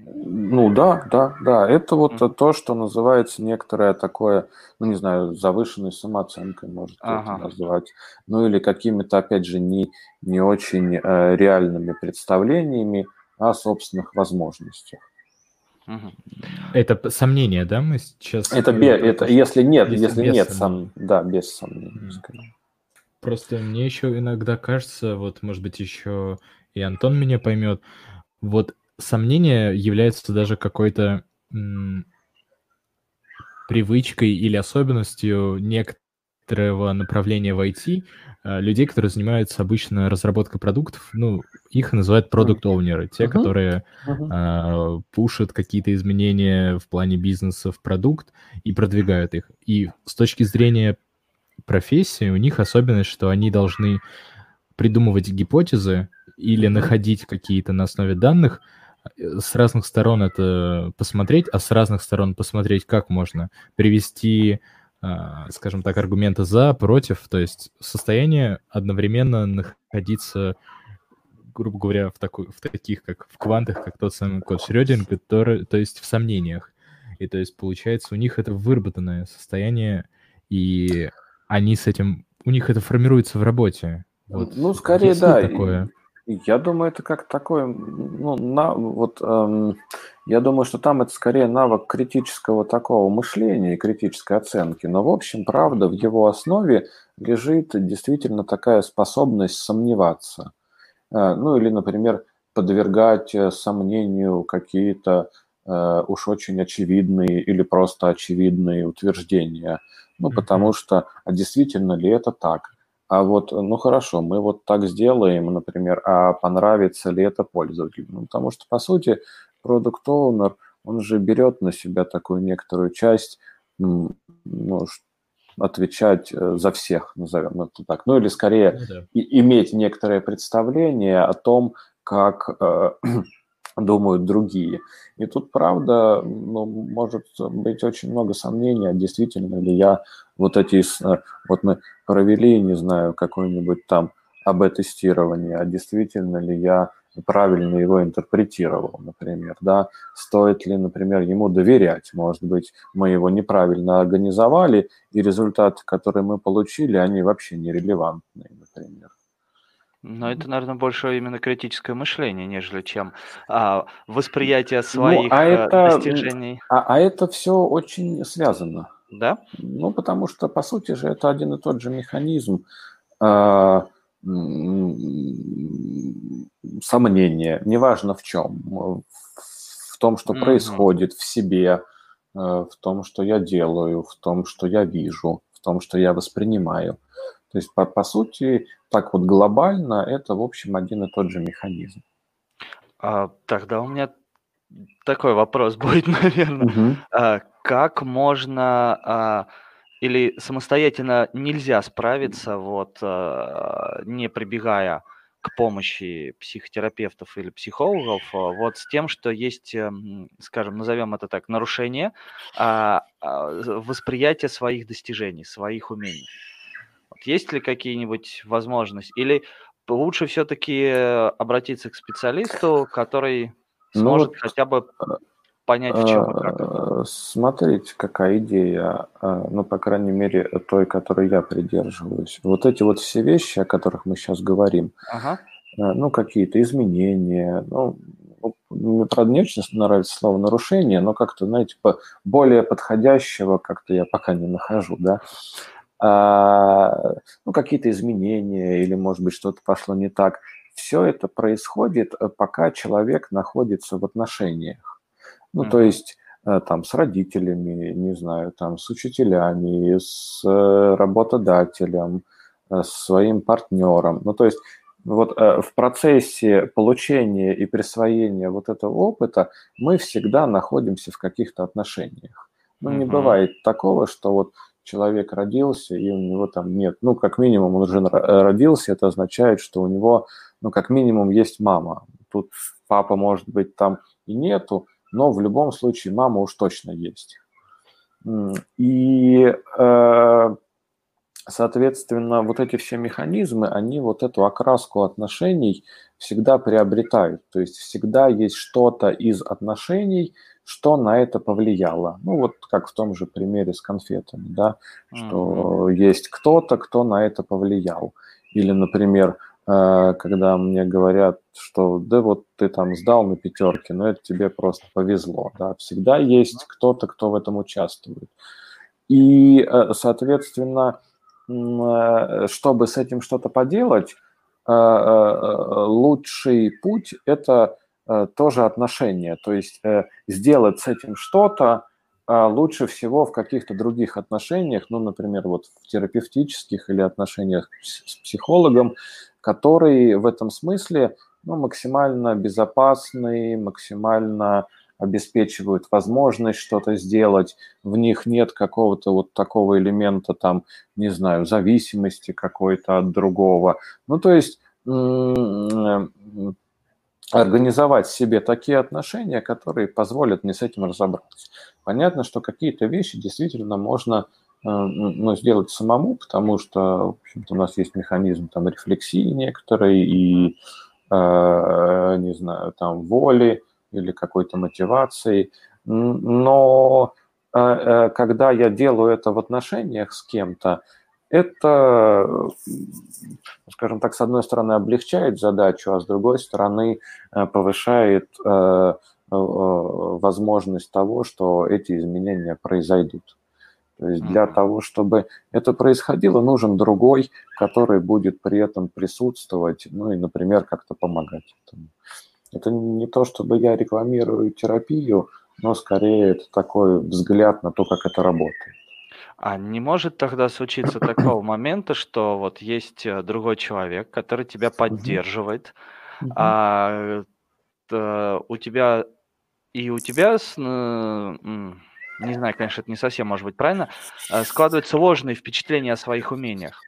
Ну да, да, да, это вот mm. то, что называется некоторое такое, ну не знаю, завышенной самооценкой, может ага. это назвать, ну или какими-то, опять же, не, не очень э, реальными представлениями о собственных возможностях. Это сомнение, да, мы сейчас... Это, бе, это если нет, если, если нет, сом... да, без сомнений. Просто мне еще иногда кажется, вот, может быть, еще и Антон меня поймет, вот сомнение является даже какой-то привычкой или особенностью некоторого направления в IT, Э, людей, которые занимаются обычно разработкой продуктов, ну, их называют продукт-оунеры, те, uh-huh. которые uh-huh. Э, пушат какие-то изменения в плане бизнеса в продукт и продвигают их. И с точки зрения профессии у них особенность, что они должны придумывать гипотезы или находить какие-то на основе данных, с разных сторон это посмотреть, а с разных сторон посмотреть, как можно привести а, скажем так, аргументы за, против, то есть состояние одновременно находиться, грубо говоря, в, такой, в таких, как в квантах, как тот самый код Шрёдинга, который, то есть в сомнениях. И то есть получается у них это выработанное состояние, и они с этим, у них это формируется в работе. Вот. Ну, скорее, Есть да. Такое? Я думаю, это как такое, ну, на, вот, эм, я думаю, что там это скорее навык критического такого мышления и критической оценки. Но, в общем, правда, в его основе лежит действительно такая способность сомневаться. Э, ну, или, например, подвергать э, сомнению какие-то э, уж очень очевидные или просто очевидные утверждения. Ну, потому что, а действительно ли это так? А вот, ну хорошо, мы вот так сделаем, например, а понравится ли это пользователю? Ну, потому что, по сути, продукт Owner, он же берет на себя такую некоторую часть, ну, отвечать э, за всех, назовем это так. Ну или скорее ну, да. и, иметь некоторое представление о том, как э, думают другие. И тут, правда, ну, может быть очень много сомнений, а действительно ли я вот эти, э, вот мы провели, не знаю, какое-нибудь там АБ-тестирование, а действительно ли я правильно его интерпретировал, например, да, стоит ли, например, ему доверять, может быть, мы его неправильно организовали, и результаты, которые мы получили, они вообще нерелевантные, например. Но это, наверное, больше именно критическое мышление, нежели чем а, восприятие своих ну, а э, это, достижений. А, а это все очень связано. Да? Ну, потому что, по сути же, это один и тот же механизм э, сомнения, неважно в чем. В том, что mm-hmm. происходит в себе, э, в том, что я делаю, в том, что я вижу, в том, что я воспринимаю. То есть, по, по сути, так вот глобально, это, в общем, один и тот же механизм. А, тогда у меня такой вопрос будет, наверное. Угу. А, как можно а, или самостоятельно нельзя справиться, вот, а, не прибегая к помощи психотерапевтов или психологов, а, вот с тем, что есть, эм, скажем, назовем это так, нарушение а, восприятия своих достижений, своих умений. Есть ли какие-нибудь возможности? Или лучше все-таки обратиться к специалисту, который ну сможет ну, хотя бы понять, в чем и как? Э, смотрите, какая идея, э, ну, по крайней мере, той, которой я придерживаюсь. Вот эти вот все вещи, о которых мы сейчас говорим, ага. ну, какие-то изменения. Ну, мне, правда, не очень нравится слово нарушение, но как-то, знаете, более подходящего как-то я пока не нахожу, да. А, ну, какие-то изменения или, может быть, что-то пошло не так. Все это происходит, э, пока человек находится в отношениях. Ну, mm-hmm. то есть э, там с родителями, не знаю, там с учителями, с э, работодателем, с своим партнером. Ну, то есть вот в процессе получения и присвоения вот этого опыта мы всегда находимся в каких-то отношениях. Ну, не mm-hmm. бывает такого, что вот человек родился, и у него там нет, ну, как минимум, он уже родился, это означает, что у него, ну, как минимум, есть мама. Тут папа, может быть, там и нету, но в любом случае мама уж точно есть. И, э, соответственно, вот эти все механизмы, они вот эту окраску отношений всегда приобретают. То есть всегда есть что-то из отношений, что на это повлияло. Ну, вот как в том же примере с конфетами, да, что mm-hmm. есть кто-то, кто на это повлиял. Или, например, э, когда мне говорят, что да вот ты там сдал на пятерке, но это тебе просто повезло, да, всегда есть кто-то, кто в этом участвует. И, э, соответственно, э, чтобы с этим что-то поделать, лучший путь – это тоже отношения. То есть э, сделать с этим что-то а лучше всего в каких-то других отношениях, ну, например, вот в терапевтических или отношениях с психологом, которые в этом смысле ну, максимально безопасны, максимально обеспечивают возможность что-то сделать, в них нет какого-то вот такого элемента, там, не знаю, зависимости какой-то от другого. Ну, то есть организовать себе такие отношения, которые позволят мне с этим разобраться. Понятно, что какие-то вещи действительно можно э, ну, сделать самому, потому что, в у нас есть механизм там рефлексии некоторой и, э, не знаю, там воли или какой-то мотивации. Но э, э когда я делаю это в отношениях с кем-то, это, скажем так, с одной стороны облегчает задачу, а с другой стороны э, повышает э, э, возможность того, что эти изменения произойдут. То есть для того, чтобы это происходило, нужен другой, который будет при этом присутствовать, ну и, например, как-то помогать этому. Это не то, чтобы я рекламирую терапию, но скорее это такой взгляд на то, как это работает. А не может тогда случиться такого момента, что вот есть э, другой человек, который тебя поддерживает, а у тебя и у тебя, не знаю, конечно, это не совсем может быть правильно, а, складываются ложные впечатления о своих умениях.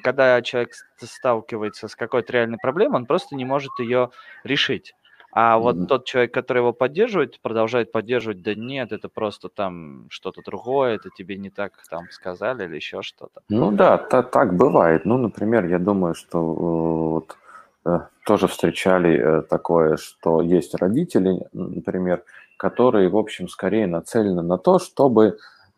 Когда человек сталкивается с какой-то реальной проблемой, он просто не может ее решить. А вот mm-hmm. тот человек, который его поддерживает, продолжает поддерживать, да нет, это просто там что-то другое, это тебе не так там сказали или еще что-то. Ну да, та, так бывает. Ну, например, я думаю, что э, вот, э, тоже встречали э, такое, что есть родители, например, которые, в общем, скорее нацелены на то, чтобы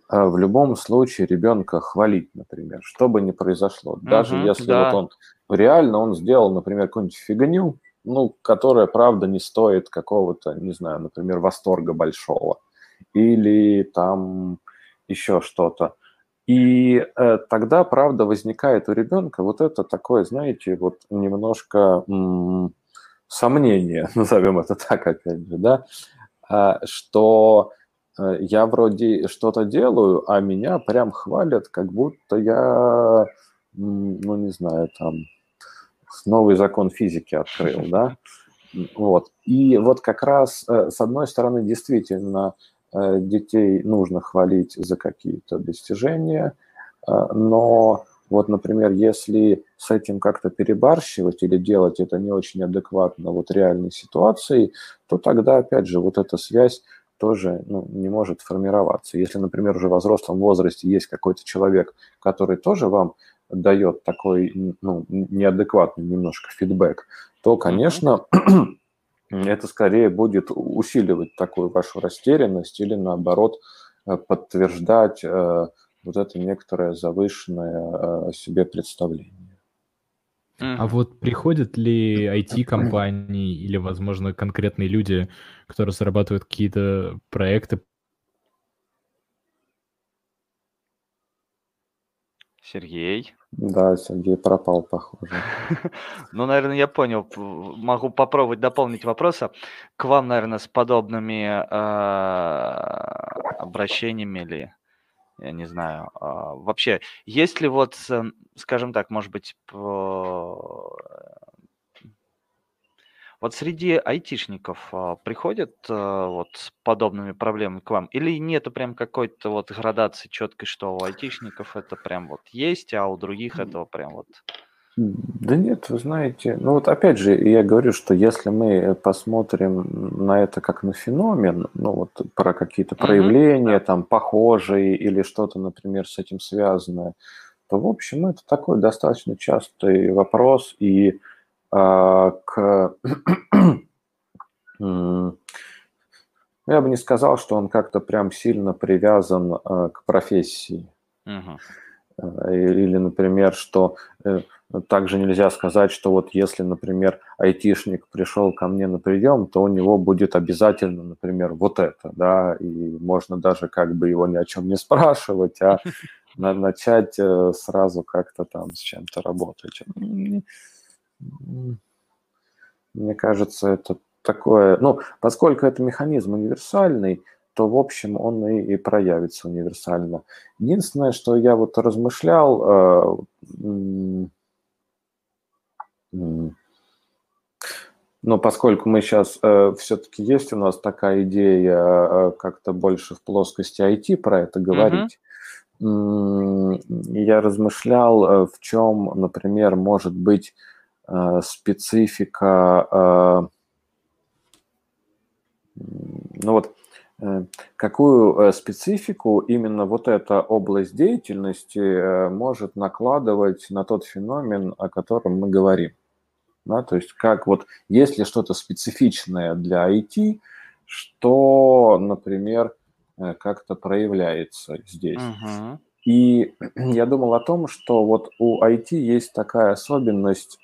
в любом случае ребенка хвалить, например, что бы ни произошло. Даже угу, если да. вот он реально он сделал, например, какую-нибудь фигню, ну, которая, правда, не стоит какого-то, не знаю, например, восторга большого. Или там еще что-то. И э, тогда, правда, возникает у ребенка вот это такое, знаете, вот немножко м- сомнение, назовем это так, опять же, да, э, что э, я вроде что-то делаю, а меня прям хвалят, как будто я, ну, не знаю, там, новый закон физики открыл, да, вот. И вот как раз, э, с одной стороны, действительно, э, детей нужно хвалить за какие-то достижения, э, но вот, например, если с этим как-то перебарщивать или делать это не очень адекватно вот реальной ситуации, то тогда, опять же, вот эта связь тоже ну, не может формироваться. Если, например, уже в взрослом возрасте есть какой-то человек, который тоже вам дает такой ну, неадекватный немножко фидбэк, то, конечно, это скорее будет усиливать такую вашу растерянность или, наоборот, э, подтверждать э, вот это некоторое завышенное э, о себе представление. А вот приходят ли IT-компании или, возможно, конкретные люди, которые зарабатывают какие-то проекты Сергей? Да, Сергей пропал, похоже. Ну, наверное, я понял. Могу попробовать дополнить вопроса. К вам, наверное, с подобными а, обращениями или, я не знаю, а, вообще, есть ли вот, скажем так, может быть, вот среди айтишников а, приходят а, вот с подобными проблемами к вам? Или нету прям какой-то вот градации четкой, что у айтишников это прям вот есть, а у других этого прям вот... Да нет, вы знаете, ну вот опять же, я говорю, что если мы посмотрим на это как на феномен, ну вот про какие-то проявления, mm-hmm. там, похожие или что-то, например, с этим связанное, то, в общем, это такой достаточно частый вопрос, и к... Я бы не сказал, что он как-то прям сильно привязан а, к профессии. Uh-huh. Или, например, что э, также нельзя сказать, что вот если, например, айтишник пришел ко мне на прием, то у него будет обязательно, например, вот это, да, и можно даже как бы его ни о чем не спрашивать, а начать э, сразу как-то там с чем-то работать. Мне кажется, это такое, ну, поскольку это механизм универсальный, то, в общем, он и, и проявится универсально. Единственное, что я вот размышлял, э, но поскольку мы сейчас э, все-таки есть у нас такая идея э, как-то больше в плоскости IT про это говорить, mm-hmm. я размышлял, э, в чем, например, может быть Э, специфика, э, ну вот, э, какую специфику именно вот эта область деятельности может накладывать на тот феномен, о котором мы говорим. Да, то есть как вот, есть ли что-то специфичное для IT, что, например, как-то проявляется здесь. Uh-huh. И я думал о том, что вот у IT есть такая особенность,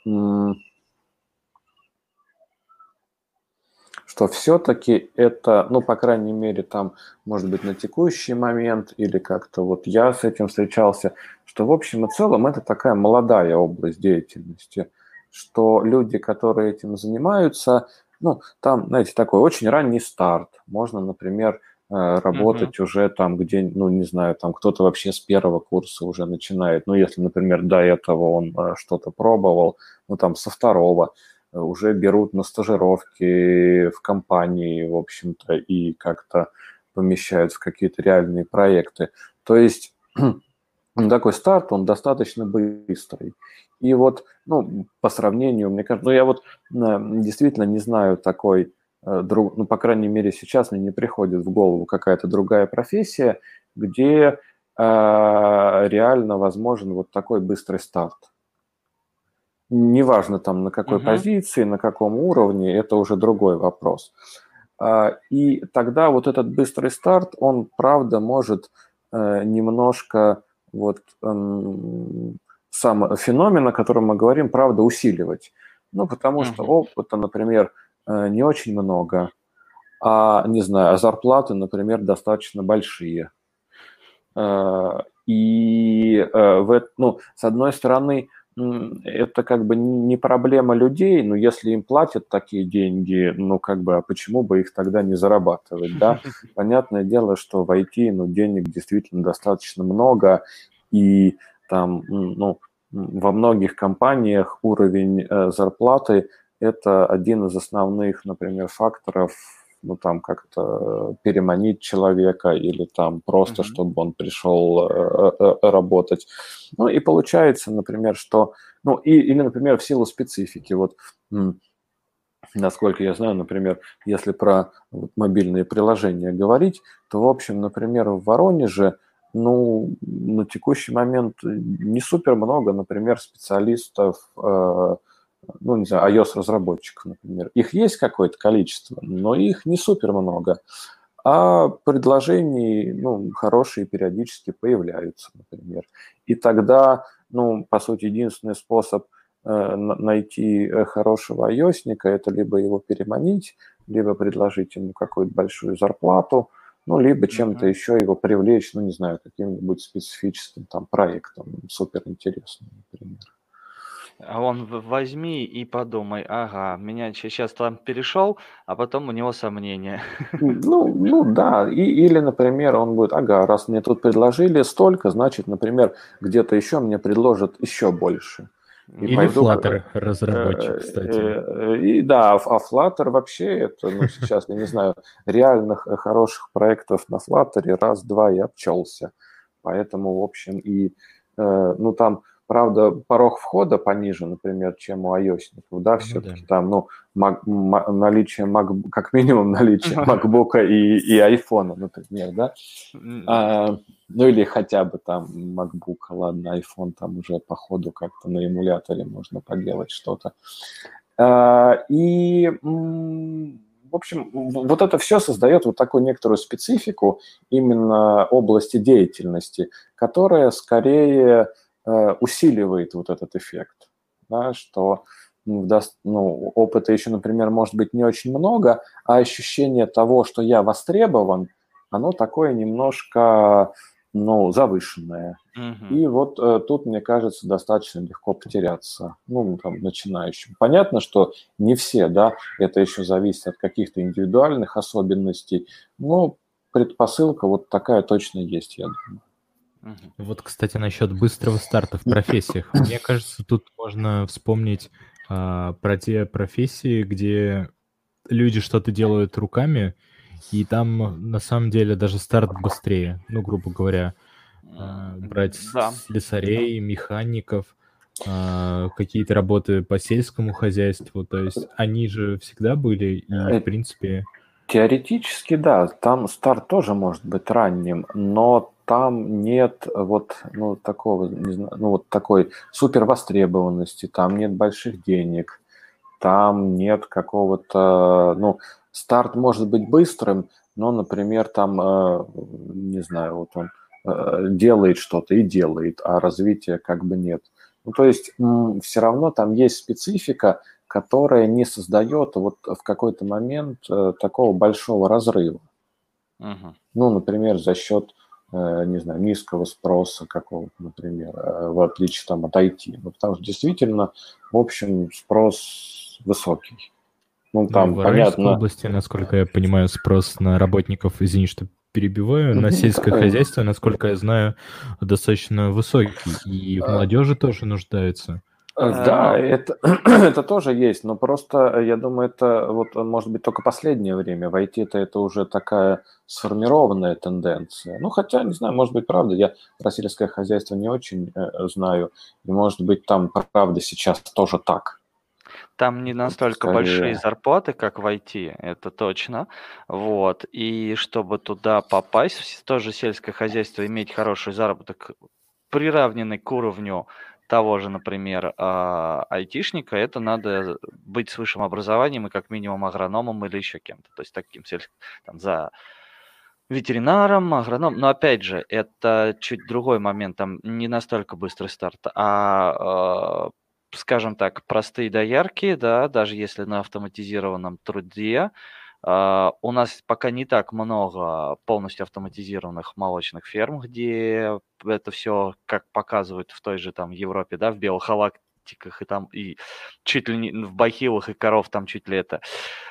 что все-таки это, ну, по крайней мере, там, может быть, на текущий момент или как-то вот я с этим встречался, что в общем и целом это такая молодая область деятельности, что люди, которые этим занимаются, ну, там, знаете, такой очень ранний старт. Можно, например, работать uh-huh. уже там, где, ну, не знаю, там кто-то вообще с первого курса уже начинает. Ну, если, например, до этого он э, что-то пробовал, ну, там со второго э, уже берут на стажировки в компании, в общем-то, и как-то помещают в какие-то реальные проекты. То есть такой старт, он достаточно быстрый. И вот, ну, по сравнению, мне кажется, ну, я вот действительно не знаю такой друг, ну, по крайней мере, сейчас мне не приходит в голову какая-то другая профессия, где э, реально возможен вот такой быстрый старт. Неважно там на какой угу. позиции, на каком уровне, это уже другой вопрос. Э, и тогда вот этот быстрый старт, он, правда, может э, немножко вот э, сам феномен, о котором мы говорим, правда, усиливать. Ну, потому угу. что опыта, например, Э, не очень много, а, не знаю, а зарплаты, например, достаточно большие. Э, и э, в, ну, с одной стороны, это как бы не проблема людей, но если им платят такие деньги, ну как бы, а почему бы их тогда не зарабатывать, да? Понятное дело, что в IT, ну, денег действительно достаточно много, и там, ну, во многих компаниях уровень зарплаты это один из основных, например, факторов, ну, там, как-то переманить человека или там просто, mm-hmm. чтобы он пришел э, э, работать. Ну, и получается, например, что, ну, и, или, например, в силу специфики, вот, насколько я знаю, например, если про вот, мобильные приложения говорить, то, в общем, например, в Воронеже, ну, на текущий момент не супер много, например, специалистов, э, ну, не знаю, iOS-разработчиков, например. Их есть какое-то количество, но их не супер много. А предложений, ну, хорошие периодически появляются, например. И тогда, ну, по сути, единственный способ э, найти хорошего айосника, это либо его переманить, либо предложить ему какую-то большую зарплату, ну, либо чем-то mm-hmm. еще его привлечь, ну, не знаю, каким-нибудь специфическим там проектом, суперинтересным, например. А он возьми и подумай, ага, меня сейчас там перешел, а потом у него сомнения. Ну, ну да, и, или, например, он будет, ага, раз мне тут предложили столько, значит, например, где-то еще мне предложат еще больше. И Или пойду, Flutter разработчик, э, кстати. Э, и, да, а Flutter вообще это, ну, сейчас, я не знаю, реальных э, хороших проектов на Flutter раз-два я обчелся. Поэтому, в общем, и, ну, там Правда, порог входа пониже, например, чем у iOS. Да, все-таки ну, да. там, ну, Mac, наличие Mac, как минимум наличие MacBook и, и iPhone, например, да. А, ну или хотя бы там MacBook, ладно, iPhone там уже по ходу как-то на эмуляторе можно поделать что-то. А, и в общем, вот это все создает вот такую некоторую специфику именно области деятельности, которая скорее усиливает вот этот эффект, да, что даст, ну, опыта еще, например, может быть не очень много, а ощущение того, что я востребован, оно такое немножко ну, завышенное. Угу. И вот э, тут, мне кажется, достаточно легко потеряться, ну, там, начинающим. Понятно, что не все, да, это еще зависит от каких-то индивидуальных особенностей, но предпосылка вот такая точно есть, я думаю. Вот, кстати, насчет быстрого старта в профессиях. Мне кажется, тут можно вспомнить а, про те профессии, где люди что-то делают руками, и там на самом деле даже старт быстрее. Ну, грубо говоря, а, брать да. слесарей, механиков, а, какие-то работы по сельскому хозяйству. То есть они же всегда были, и, в принципе... Теоретически, да, там старт тоже может быть ранним, но там нет вот ну, такого, не знаю, ну, вот такой супер востребованности, там нет больших денег, там нет какого-то, ну, старт может быть быстрым, но, например, там, э, не знаю, вот он э, делает что-то и делает, а развития как бы нет. Ну, то есть все равно там есть специфика, которая не создает вот в какой-то момент э, такого большого разрыва. Угу. Ну, например, за счет Э, не знаю, низкого спроса какого-то, например, э, в отличие там от IT. Ну, потому что действительно, в общем, спрос высокий. Ну, там, ну, в понятно... области, насколько я понимаю, спрос на работников, извини, что перебиваю, на сельское хозяйство, насколько я знаю, достаточно высокий. И в молодежи тоже нуждаются. Э, да, это, это тоже есть, но просто, я думаю, это вот может быть только последнее время. В IT-то это уже такая сформированная тенденция. Ну, хотя, не знаю, может быть, правда, я про сельское хозяйство не очень э, знаю, и может быть там правда сейчас тоже так. Там не настолько Скорее. большие зарплаты, как в IT, это точно. Вот. И чтобы туда попасть, тоже сельское хозяйство, иметь хороший заработок, приравненный к уровню того же, например, а, айтишника, это надо быть с высшим образованием и как минимум агрономом или еще кем-то. То есть таким там, за ветеринаром, агроном. Но опять же, это чуть другой момент, там не настолько быстрый старт, а, скажем так, простые доярки, да, даже если на автоматизированном труде, у нас пока не так много полностью автоматизированных молочных ферм, где это все, как показывают в той же там Европе, да, в белых халатиках и там и чуть ли не в бахилах и коров там чуть ли это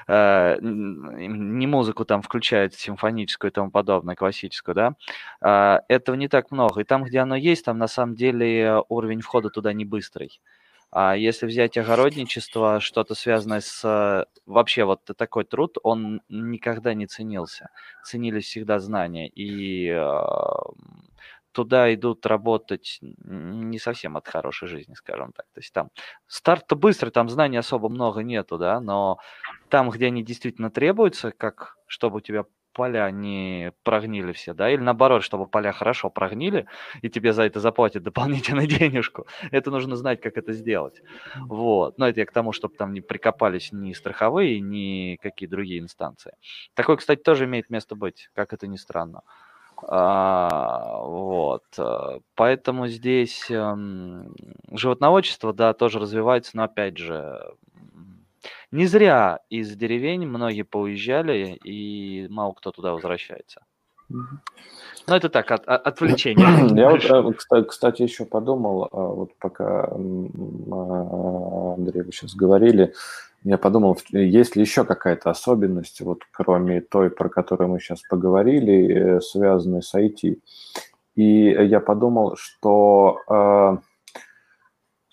э, не музыку там включают симфоническую и тому подобное, классическую, да, э, этого не так много. И там, где оно есть, там на самом деле уровень входа туда не быстрый. А если взять огородничество, что-то связанное с вообще вот такой труд, он никогда не ценился. Ценились всегда знания. И э, туда идут работать не совсем от хорошей жизни, скажем так. То есть там старт-то быстрый, там знаний особо много нету, да, но там, где они действительно требуются, как чтобы у тебя поля не прогнили все, да, или наоборот, чтобы поля хорошо прогнили, и тебе за это заплатят дополнительную денежку. Это нужно знать, как это сделать. Вот. Но это я к тому, чтобы там не прикопались ни страховые, ни какие другие инстанции. Такое, кстати, тоже имеет место быть, как это ни странно. А, вот. Поэтому здесь, эм, животноводчество, да, тоже развивается, но опять же, не зря из деревень многие поуезжали, и мало кто туда возвращается. Ну, это так, от, от, отвлечение. Я вот, э, кстати, еще подумал, а, вот пока а, Андрей, вы сейчас говорили, я подумал, есть ли еще какая-то особенность, вот кроме той, про которую мы сейчас поговорили, э, связанной с IT. И я подумал, что а,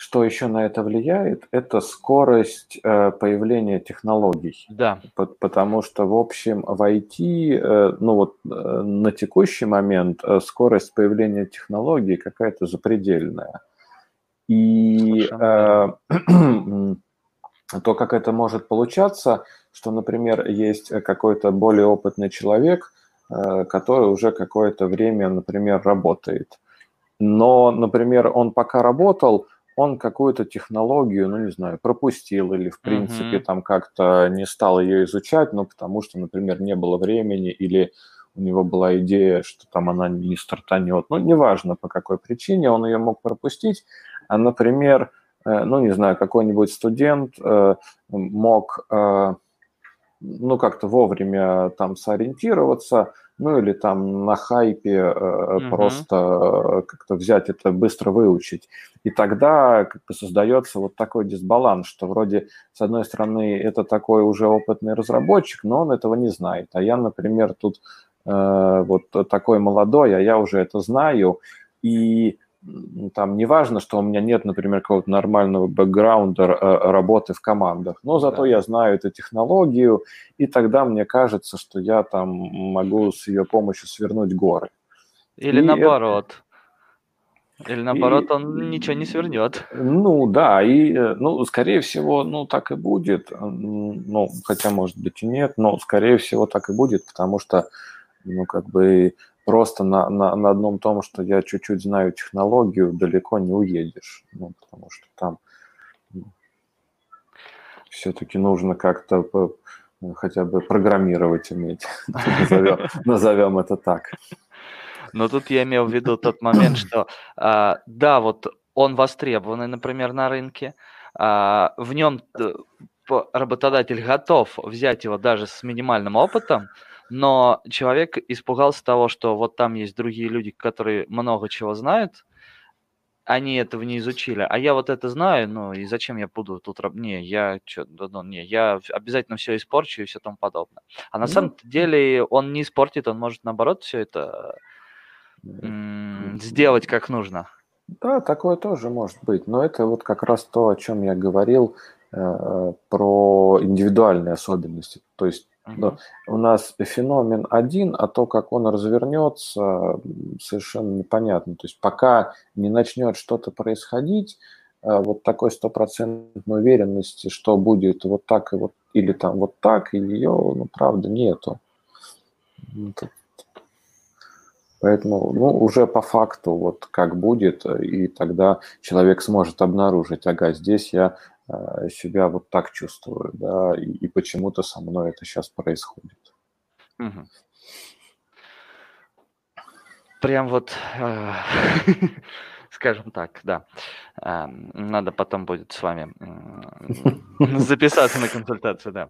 что еще на это влияет, это скорость э, появления технологий. Да. Потому что, в общем, в IT, э, ну вот э, на текущий момент э, скорость появления технологий какая-то запредельная. И э, то, как это может получаться, что, например, есть какой-то более опытный человек, э, который уже какое-то время, например, работает. Но, например, он пока работал, он какую-то технологию, ну, не знаю, пропустил или, в принципе, mm-hmm. там как-то не стал ее изучать, ну, потому что, например, не было времени или у него была идея, что там она не стартанет. Ну, неважно, по какой причине он ее мог пропустить. А, например, э, ну, не знаю, какой-нибудь студент э, мог, э, ну, как-то вовремя там сориентироваться, ну или там на хайпе угу. просто э, как-то взять это, быстро выучить. И тогда как бы создается вот такой дисбаланс, что вроде, с одной стороны, это такой уже опытный разработчик, но он этого не знает. А я, например, тут э, вот такой молодой, а я уже это знаю, и там не важно, что у меня нет, например, какого-то нормального бэкграунда э, работы в командах, но зато да. я знаю эту технологию, и тогда мне кажется, что я там могу с ее помощью свернуть горы. Или и наоборот. Это... Или наоборот, и... он ничего не свернет. Ну да, и э, ну, скорее всего, ну так и будет. Ну, хотя, может быть, и нет, но скорее всего так и будет, потому что, ну, как бы просто на, на, на одном том, что я чуть-чуть знаю технологию, далеко не уедешь. Ну, потому что там ну, все-таки нужно как-то хотя бы программировать уметь. назовем, назовем это так. Но тут я имел в виду тот момент, что а, да, вот он востребованный, например, на рынке, а, в нем э, работодатель готов взять его даже с минимальным опытом, но человек испугался того, что вот там есть другие люди, которые много чего знают, они этого не изучили, а я вот это знаю, ну и зачем я буду тут. Не, я что, ну, не, я обязательно все испорчу и все тому подобное. А на ну, самом деле он не испортит, он может наоборот все это сделать как нужно. Да, такое тоже может быть, но это вот как раз то, о чем я говорил э, про индивидуальные особенности. То есть да. У нас феномен один, а то, как он развернется, совершенно непонятно. То есть пока не начнет что-то происходить, э, вот такой стопроцентной уверенности, что будет вот так и вот, или там вот так, и ее, ну, правда, нету. Поэтому, ну, уже по факту, вот как будет, и тогда человек сможет обнаружить, ага, здесь я Э, себя вот так чувствую, да, и, и почему-то со мной это сейчас происходит. Прям вот, э, скажем так, да. Э, надо потом будет с вами записаться на консультацию, да.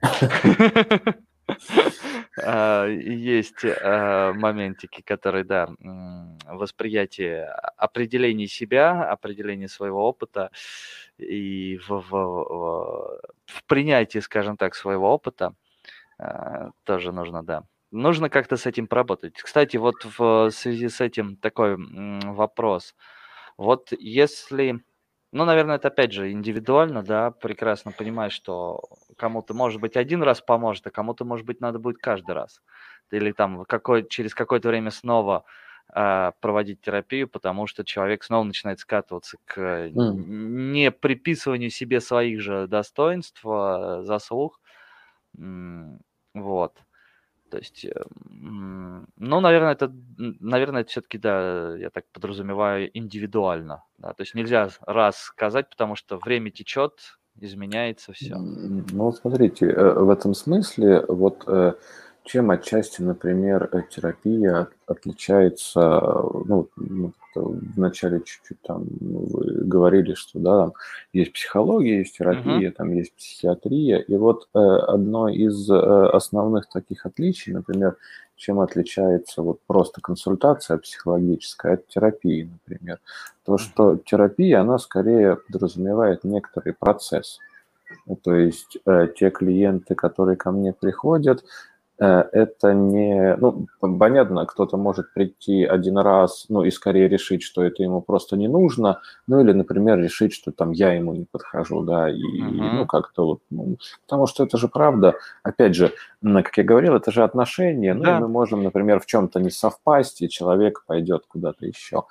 Есть моментики, которые, да, восприятие определение себя, определение своего опыта и в, в, в, в принятии, скажем так, своего опыта э, тоже нужно, да. Нужно как-то с этим поработать. Кстати, вот в связи с этим такой вопрос. Вот если, ну, наверное, это опять же индивидуально, да, прекрасно понимаешь, что кому-то, может быть, один раз поможет, а кому-то, может быть, надо будет каждый раз. Или там какой, через какое-то время снова проводить терапию, потому что человек снова начинает скатываться к mm. не приписыванию себе своих же достоинств, а, заслуг. Вот. То есть, э, ну, наверное, это, наверное, это все-таки, да, я так подразумеваю, индивидуально. Да? То есть нельзя раз сказать, потому что время течет, изменяется все. Ну, смотрите, э, в этом смысле вот э, чем отчасти, например, э, терапия отличается, ну, ну вначале чуть-чуть там ну, вы говорили, что да, там есть психология, есть терапия, uh-huh. там есть психиатрия, и вот э, одно из э, основных таких отличий, например, чем отличается вот просто консультация психологическая от терапии, например, то, что терапия, она скорее подразумевает некоторый процесс. Ну, то есть э, те клиенты, которые ко мне приходят, это не... Ну, понятно, кто-то может прийти один раз, ну, и скорее решить, что это ему просто не нужно, ну, или, например, решить, что там я ему не подхожу, да, и, uh-huh. ну, как-то вот... Ну, потому что это же правда. Опять же, как я говорил, это же отношения, ну, да. мы можем, например, в чем-то не совпасть, и человек пойдет куда-то еще.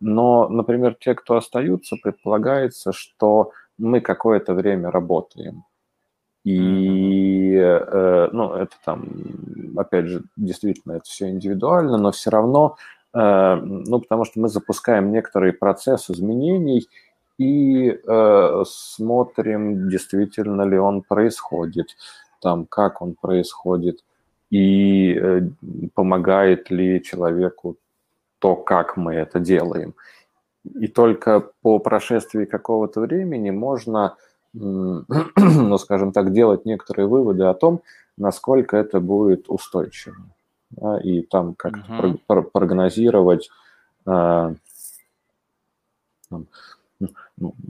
Но, например, те, кто остаются, предполагается, что мы какое-то время работаем. И, э, ну, это там, опять же, действительно, это все индивидуально, но все равно, э, ну, потому что мы запускаем некоторый процесс изменений и э, смотрим, действительно ли он происходит, там, как он происходит, и помогает ли человеку то, как мы это делаем. И только по прошествии какого-то времени можно ну, скажем так, делать некоторые выводы о том, насколько это будет устойчиво. Да, и там как-то uh-huh. про- прогнозировать, э, ну,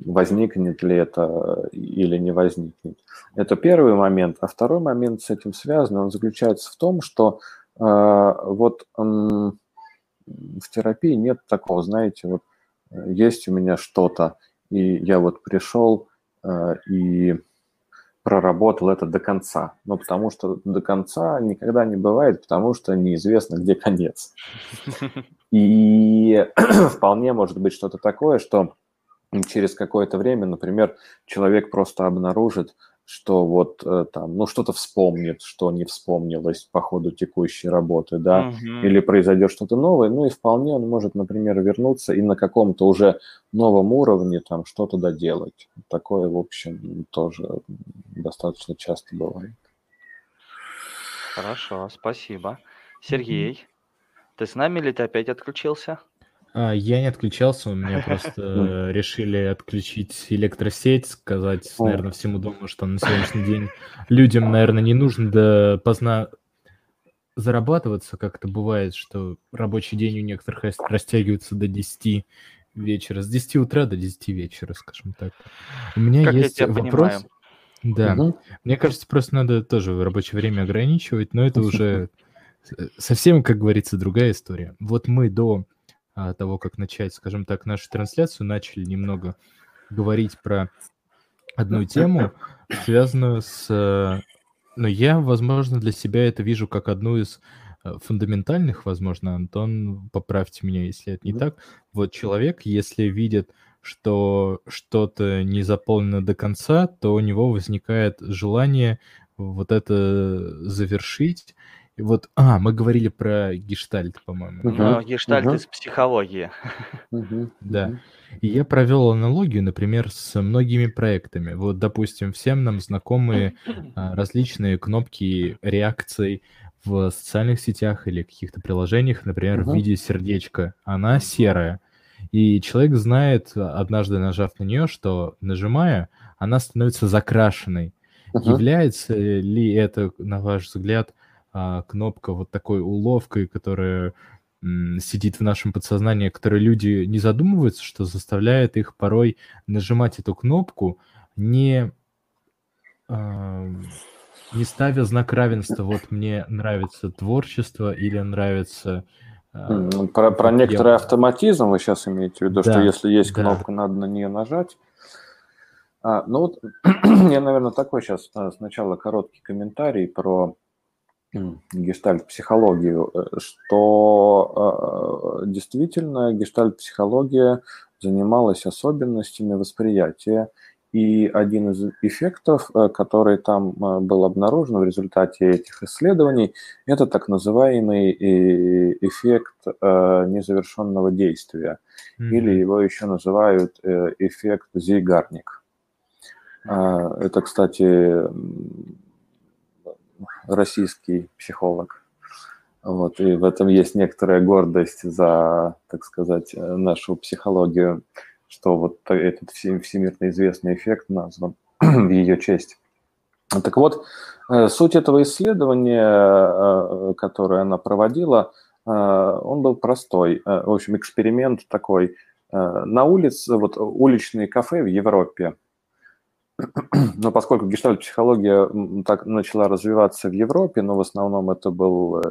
возникнет ли это или не возникнет. Это первый момент. А второй момент с этим связан, он заключается в том, что э, вот э, в терапии нет такого, знаете, вот э, есть у меня что-то, и я вот пришел, Э, и проработал это до конца. Ну, потому что до конца никогда не бывает, потому что неизвестно, где конец. И вполне может быть что-то такое, что через какое-то время, например, человек просто обнаружит, что вот э, там, ну, что-то вспомнит, что не вспомнилось по ходу текущей работы, да, угу. или произойдет что-то новое, ну и вполне он может, например, вернуться и на каком-то уже новом уровне там что-то доделать. Такое, в общем, тоже достаточно часто бывает. Хорошо, спасибо. Сергей, ты с нами или ты опять отключился? А, я не отключался, у меня просто решили отключить электросеть, сказать, наверное, всему дому, что на сегодняшний день людям, наверное, не нужно до поздна зарабатываться, как это бывает, что рабочий день у некоторых растягивается до 10 вечера, с 10 утра до 10 вечера, скажем так. У меня как есть вопрос. Понимаю. Да, угу. мне кажется, просто надо тоже рабочее время ограничивать, но это уже совсем, как говорится, другая история. Вот мы до а, того, как начать, скажем так, нашу трансляцию, начали немного говорить про одну тему, связанную с... Э, ну, я, возможно, для себя это вижу как одну из э, фундаментальных, возможно, Антон, поправьте меня, если это не так. Вот человек, если видит, что что-то не заполнено до конца, то у него возникает желание вот это завершить и вот, а, мы говорили про гештальт, по-моему. Угу. Ну, гештальт угу. из психологии. Угу. Да. И я провел аналогию, например, с многими проектами. Вот, допустим, всем нам знакомые а, различные кнопки реакций в социальных сетях или каких-то приложениях, например, угу. в виде сердечка. Она серая. И человек знает, однажды нажав на нее, что нажимая, она становится закрашенной. Uh-huh. Является ли это, на ваш взгляд, а, кнопка вот такой уловкой, которая сидит в нашем подсознании, которые люди не задумываются, что заставляет их порой нажимать эту кнопку, не, э, не ставя знак равенства. Вот мне нравится творчество или нравится... Э, про, про некоторый я... автоматизм вы сейчас имеете в виду, да, что если есть кнопка, да. надо на нее нажать. А, ну вот я, наверное, такой сейчас сначала короткий комментарий про гештальт-психологию, э, что э, действительно гештальт-психология занималась особенностями восприятия, и один из эффектов, э, который там был обнаружен в результате этих исследований, это так называемый эффект незавершенного действия, mm-hmm. или его еще называют эффект Зейгарник. Это, кстати, российский психолог. Вот, и в этом есть некоторая гордость за, так сказать, нашу психологию, что вот этот всемирно известный эффект назван в ее честь. Так вот, э, суть этого исследования, э, которое она проводила, э, он был простой. В общем, эксперимент такой. На улице, вот уличные кафе в Европе, но поскольку гештальт-психология так начала развиваться в Европе, но в основном это был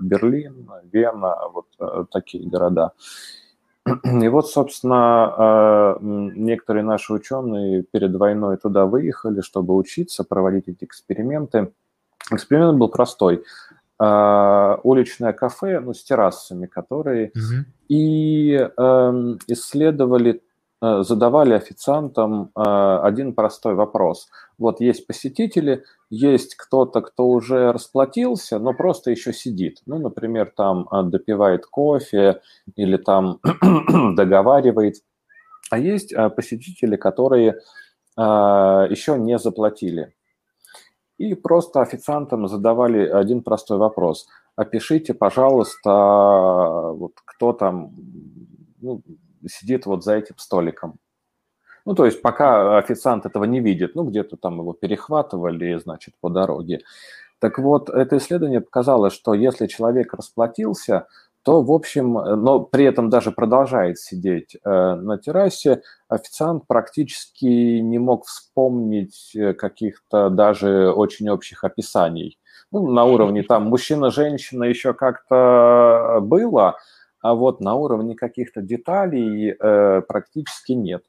Берлин, Вена, вот такие города. И вот, собственно, а, некоторые наши ученые перед войной туда выехали, чтобы учиться, проводить эти эксперименты. Эксперимент был простой. Уличное кафе, ну, с террасами, которые угу. и эм, исследовали Э, задавали официантам э, один простой вопрос. Вот есть посетители, есть кто-то, кто уже расплатился, но просто еще сидит. Ну, например, там э, допивает кофе или там договаривает. А есть посетители, которые еще не заплатили. И просто официантам задавали один простой вопрос. Опишите, пожалуйста, вот кто там, ну, сидит вот за этим столиком. Ну, то есть пока официант этого не видит, ну, где-то там его перехватывали, значит, по дороге. Так вот, это исследование показало, что если человек расплатился, то, в общем, но при этом даже продолжает сидеть э, на террасе, официант практически не мог вспомнить э, каких-то даже очень общих описаний. Ну, на уровне там мужчина-женщина еще как-то было, а вот на уровне каких-то деталей э, практически нет.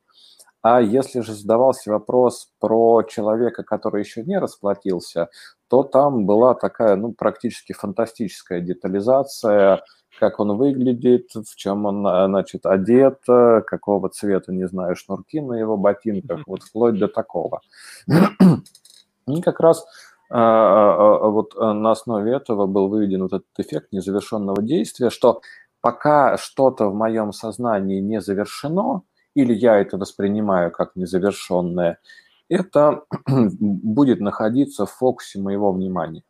А если же задавался вопрос про человека, который еще не расплатился, то там была такая, ну, практически фантастическая детализация, как он выглядит, в чем он, э, значит, одет, какого цвета, не знаю, шнурки на его ботинках, вот вплоть до такого. И как раз а, вот э, на основе этого был выведен вот этот эффект незавершенного действия, что пока что-то в моем сознании не завершено, или я это воспринимаю как незавершенное, это будет находиться в фокусе моего внимания.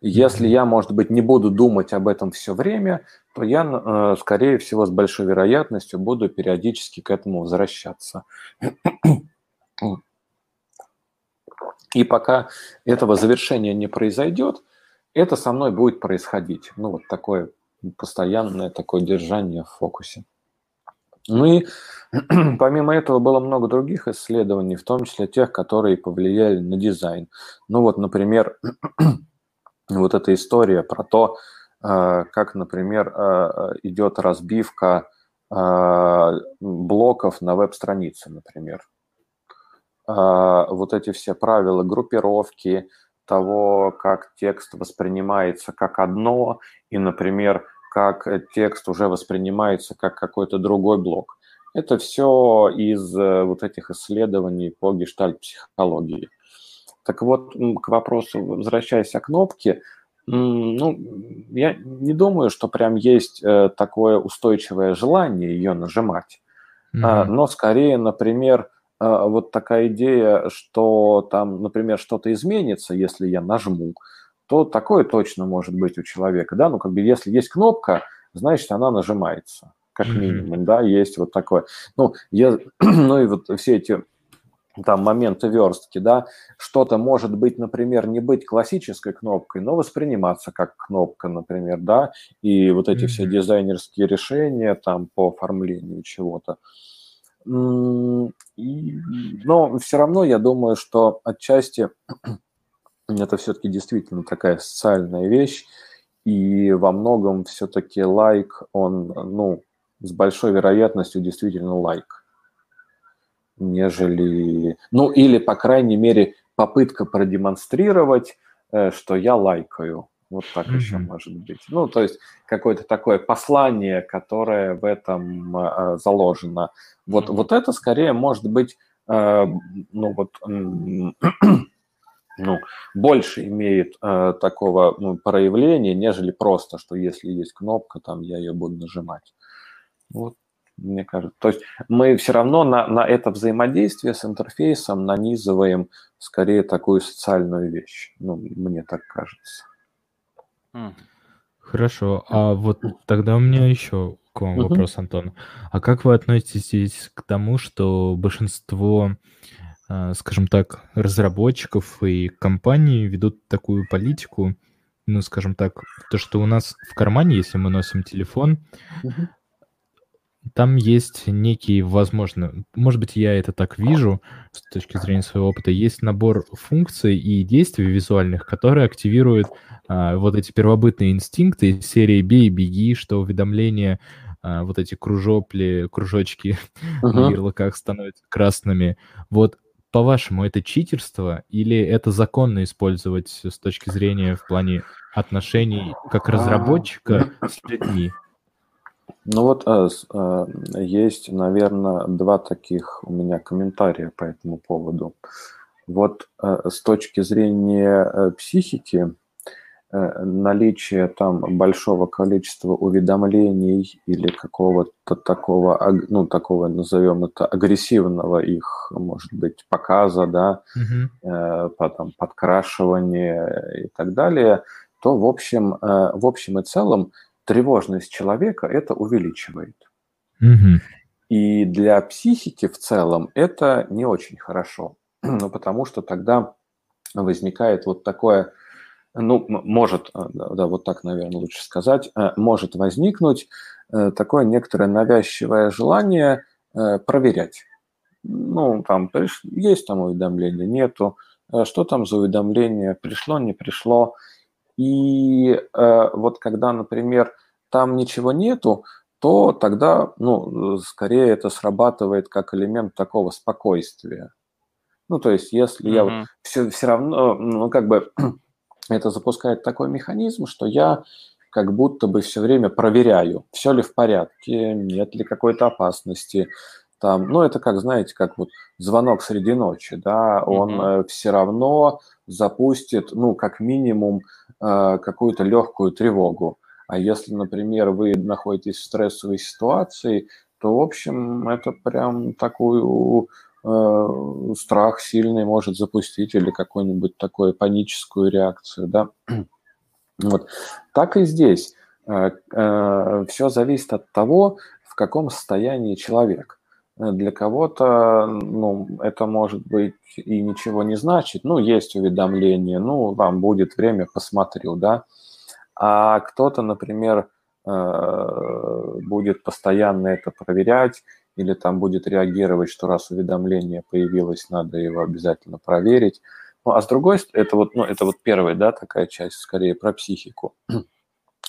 Если я, может быть, не буду думать об этом все время, то я, э, скорее всего, с большой вероятностью буду периодически к этому возвращаться. И пока этого завершения не произойдет, это со мной будет происходить. Ну, вот такое постоянное такое держание в фокусе. Ну и помимо этого было много других исследований, в том числе тех, которые повлияли на дизайн. Ну вот, например, вот эта история про то, э, как, например, э, идет разбивка э, блоков на веб-странице, например. Вот эти все правила группировки, того, как текст воспринимается как одно, и, например, как текст уже воспринимается как какой-то другой блок. Это все из э, вот этих исследований по гештальт-психологии. Так вот, к вопросу, возвращаясь о кнопке, ну, я не думаю, что прям есть э, такое устойчивое желание ее нажимать. Mm-hmm. Но скорее, например, вот такая идея, что там, например, что-то изменится, если я нажму, то такое точно может быть у человека, да, ну, как бы если есть кнопка, значит, она нажимается, как минимум, mm-hmm. да, есть вот такое. Ну, я, ну и вот все эти там моменты верстки, да, что-то может быть, например, не быть классической кнопкой, но восприниматься как кнопка, например, да, и вот эти mm-hmm. все дизайнерские решения там по оформлению чего-то. И, но все равно я думаю, что отчасти это все-таки действительно такая социальная вещь, и во многом все-таки лайк, он, ну, с большой вероятностью действительно лайк, нежели, ну, или, по крайней мере, попытка продемонстрировать, э, что я лайкаю. Вот так mm-hmm. еще может быть. Ну, то есть какое-то такое послание, которое в этом э, заложено. Вот, mm-hmm. вот это скорее может быть, э, ну, вот ну, больше имеет э, такого ну, проявления, нежели просто, что если есть кнопка, там я ее буду нажимать. Вот мне кажется. То есть мы все равно на, на это взаимодействие с интерфейсом нанизываем скорее такую социальную вещь. Ну, мне так кажется. Хорошо. А вот тогда у меня еще к вам вопрос, Антон. А как вы относитесь к тому, что большинство, скажем так, разработчиков и компаний ведут такую политику, ну, скажем так, то, что у нас в кармане, если мы носим телефон, угу. там есть некий, возможно, может быть, я это так вижу с точки зрения своего опыта, есть набор функций и действий визуальных, которые активируют а, вот эти первобытные инстинкты из серии «бей, беги», что уведомления, а, вот эти кружопли, кружочки uh-huh. на ярлыках становятся красными. Вот по-вашему, это читерство или это законно использовать с точки зрения в плане отношений как разработчика с людьми? Ну вот э, э, есть, наверное, два таких у меня комментария по этому поводу. Вот э, с точки зрения психики, наличие там большого количества уведомлений или какого-то такого, ну, такого, назовем это, агрессивного их, может быть, показа, да, mm-hmm. потом подкрашивания и так далее, то, в общем, э, в общем и целом тревожность человека это увеличивает. Mm-hmm. И для психики в целом это не очень хорошо, ну, потому что тогда возникает вот такое ну, может, э, да, вот так, наверное, лучше сказать, э, может возникнуть э, такое некоторое навязчивое желание проверять. Ну, там есть там уведомление, нету, что там за уведомление, пришло, не пришло. И вот когда, например, там ничего нету, то тогда, ну, скорее это срабатывает как элемент такого спокойствия. Ну, то есть, если mm-hmm. я вот все, все равно, ну, как бы это запускает такой механизм, что я как будто бы все время проверяю, все ли в порядке, нет ли какой-то опасности. Там, ну, это как, знаете, как вот звонок среди ночи, да, он mm-hmm. э, все равно запустит, ну, как минимум, э, какую-то легкую тревогу. А если, например, вы находитесь в стрессовой ситуации, то, в общем, это прям такую страх сильный может запустить или какую-нибудь такую паническую реакцию, да. Вот. Так и здесь. Э, э, Все зависит от того, в каком состоянии человек. Для кого-то ну, это может быть и ничего не значит. Ну, есть уведомление, ну, там будет время, посмотрю, да. А кто-то, например, будет постоянно это проверять или там будет реагировать, что раз уведомление появилось, надо его обязательно проверить. Ну, а с другой стороны, это вот, ну, это вот первая, да, такая часть, скорее про психику.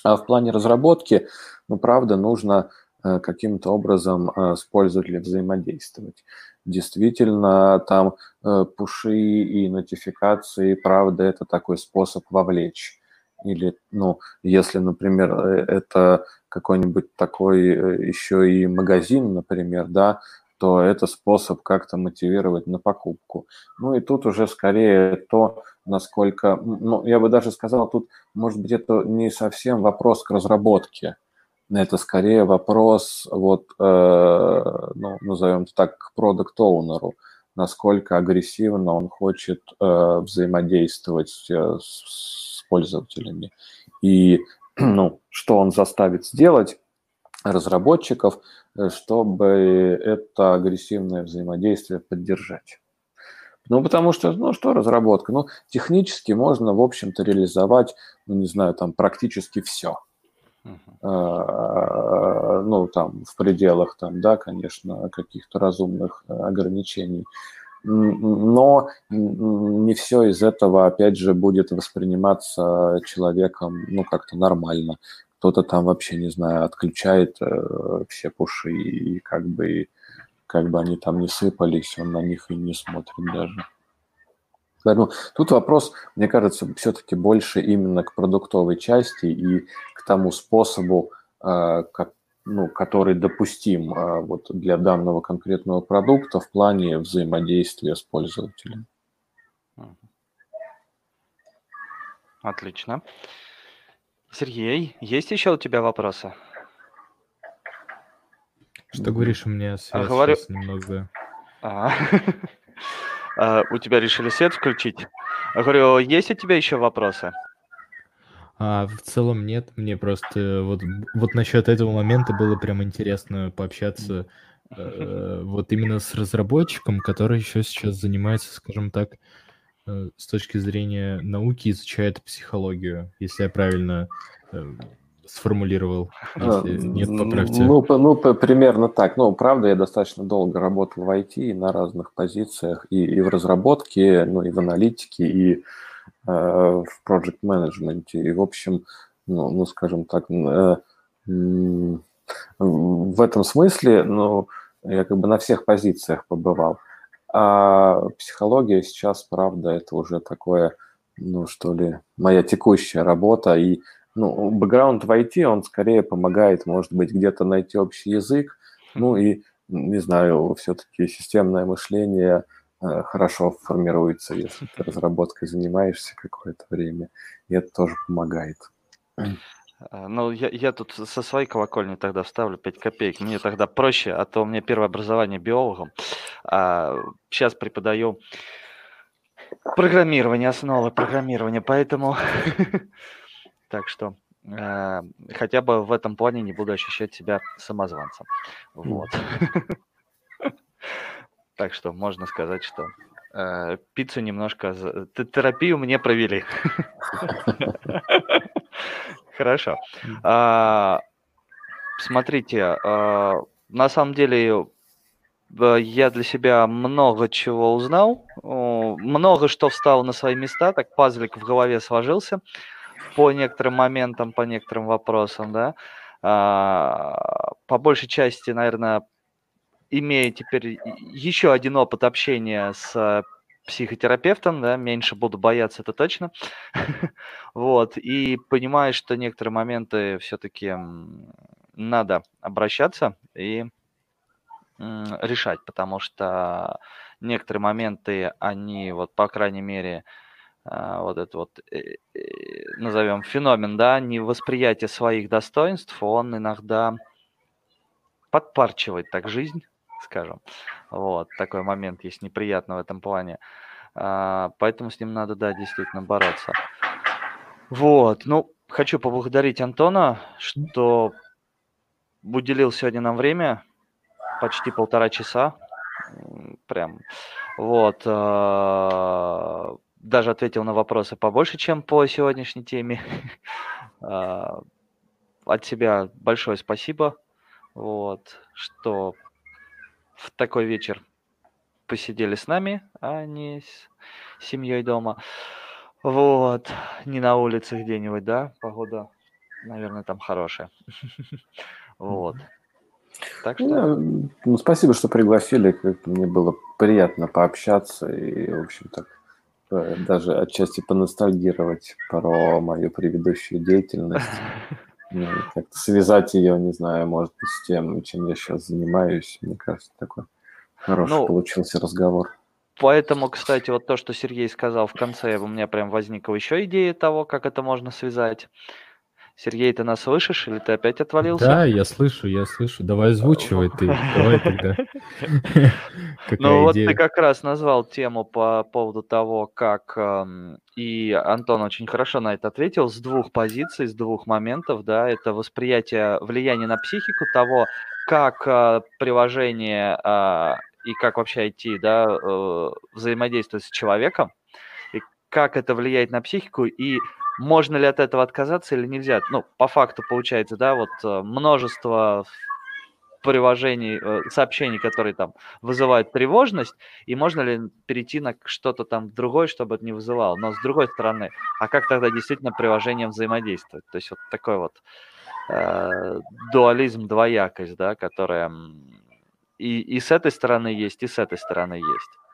А в плане разработки, ну, правда, нужно э, каким-то образом э, с пользователем взаимодействовать. Действительно, там э, пуши и нотификации, правда, это такой способ вовлечь. Или, ну, если, например, это какой-нибудь такой э, еще и магазин, например, да, то это способ как-то мотивировать на покупку. Ну и тут уже скорее то, насколько, ну, я бы даже сказал, тут, может быть, это не совсем вопрос к разработке, это скорее вопрос, вот, э, ну, назовем так, к продукт-оунеру, насколько агрессивно он хочет э, взаимодействовать с, с пользователями. И ну, что он заставит сделать разработчиков, э, чтобы это агрессивное взаимодействие поддержать. Ну, потому что, ну, что разработка? Ну, технически можно, в общем-то, реализовать, ну, не знаю, там, практически все. Uh-huh. Ну, там, в пределах, там, да, конечно, каких-то разумных э, ограничений но не все из этого, опять же, будет восприниматься человеком, ну, как-то нормально. Кто-то там вообще, не знаю, отключает э, все пуши, и как бы, как бы они там не сыпались, он на них и не смотрит даже. Поэтому тут вопрос, мне кажется, все-таки больше именно к продуктовой части и к тому способу, э, как, ну, который допустим а, вот для данного конкретного продукта в плане взаимодействия с пользователем. Отлично. Сергей, есть еще у тебя вопросы? Что говоришь, у меня А, связь говорю, сейчас немного... а, а, у тебя решили свет включить? А Говорю, есть у тебя еще вопросы? А в целом нет, мне просто вот, вот насчет этого момента было прям интересно пообщаться э, вот именно с разработчиком, который еще сейчас занимается, скажем так, э, с точки зрения науки, изучает психологию, если я правильно э, сформулировал. А, Если нет, поправьте. Ну, по- ну, по- примерно так. Ну, правда, я достаточно долго работал в IT на разных позициях, и, и в разработке, ну, и в аналитике, и э, в project менеджменте. И, в общем, ну, ну скажем так, э, в этом смысле, ну, я как бы на всех позициях побывал. А психология сейчас, правда, это уже такое, ну, что ли, моя текущая работа, и ну, бэкграунд в IT, он скорее помогает, может быть, где-то найти общий язык, ну и, не знаю, все-таки системное мышление э, хорошо формируется, если ты разработкой занимаешься какое-то время, и это тоже помогает. А, Ну, я, я тут со своей колокольни тогда вставлю 5 копеек. Мне тогда проще, а то у меня первое образование биологом. А сейчас преподаю программирование, основы программирования, поэтому так что э, хотя бы в этом плане не буду ощущать себя самозванцем. Вот. Так что можно сказать, что э, пиццу немножко... Терапию мне провели. Хорошо. А, Смотрите, а, на самом деле э, я для себя много чего узнал, много что встало на свои места, так пазлик в голове сложился по некоторым моментам, по некоторым вопросам, да. А, По большей части, наверное, имея теперь еще один опыт общения с психотерапевтом, да, меньше буду бояться, это точно. Вот, и понимаю, что некоторые моменты все-таки надо обращаться и решать, потому что некоторые моменты, они вот, по крайней мере, а, вот это вот, э, э, назовем феномен, да, невосприятие своих достоинств, он иногда подпарчивает так жизнь, скажем. Вот, такой момент есть неприятно в этом плане. А, Поэтому с ним надо, да, действительно бороться. Вот, ну, хочу поблагодарить Антона, что уделил сегодня нам время, почти полтора часа, прям, вот, а, даже ответил на вопросы побольше, чем по сегодняшней теме. А, От себя большое спасибо, вот, что в такой вечер посидели с нами, а не с семьей дома. Вот, не на улице где-нибудь, да, погода, наверное, там хорошая. Вот. Так что, Ну, ну, спасибо, что пригласили. Мне было приятно пообщаться и, в общем, так э, даже отчасти поностальгировать про мою предыдущую деятельность. Как-то связать ее, не знаю, может быть, с тем, чем я сейчас занимаюсь. Мне кажется, такой хороший Ну, получился разговор. поэтому, кстати, вот то, что Сергей сказал в конце, у меня прям возникла еще идея того, как это можно связать. Сергей, ты нас слышишь или ты опять отвалился? Да, я слышу, я слышу. Давай озвучивай ты. Давай тогда. Ну вот ты как раз назвал тему по поводу того, как эм, и Антон очень хорошо на это ответил с двух позиций, с двух моментов, да, это восприятие влияния на психику того, как э, приложение а, и как вообще IT, да, э, взаимодействует с человеком, как это влияет на психику, и можно ли от этого отказаться или нельзя. Ну, по факту получается, да, вот э, множество приложений, э, сообщений, которые там вызывают тревожность, и можно ли перейти на что-то там другое, чтобы это не вызывало. Но с другой стороны, а как тогда действительно приложением взаимодействовать? То есть вот такой вот э, дуализм, двоякость, да, которая и, и с этой стороны есть, и с этой стороны есть.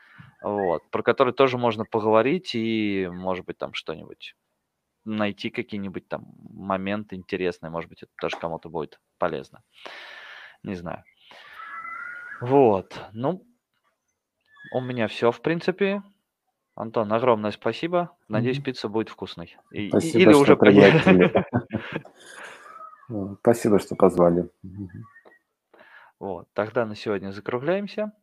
Вот, про который тоже можно поговорить и, может быть, там что-нибудь найти какие-нибудь там моменты интересные, может быть, это тоже кому-то будет полезно. Не знаю. Вот, ну, у меня все, в принципе. Антон, огромное спасибо. Надеюсь, Мгм. пицца будет вкусной. И- Спасибо, или что уже пригласили. Ну, Спасибо, что позвали. Вот, тогда на сегодня закругляемся.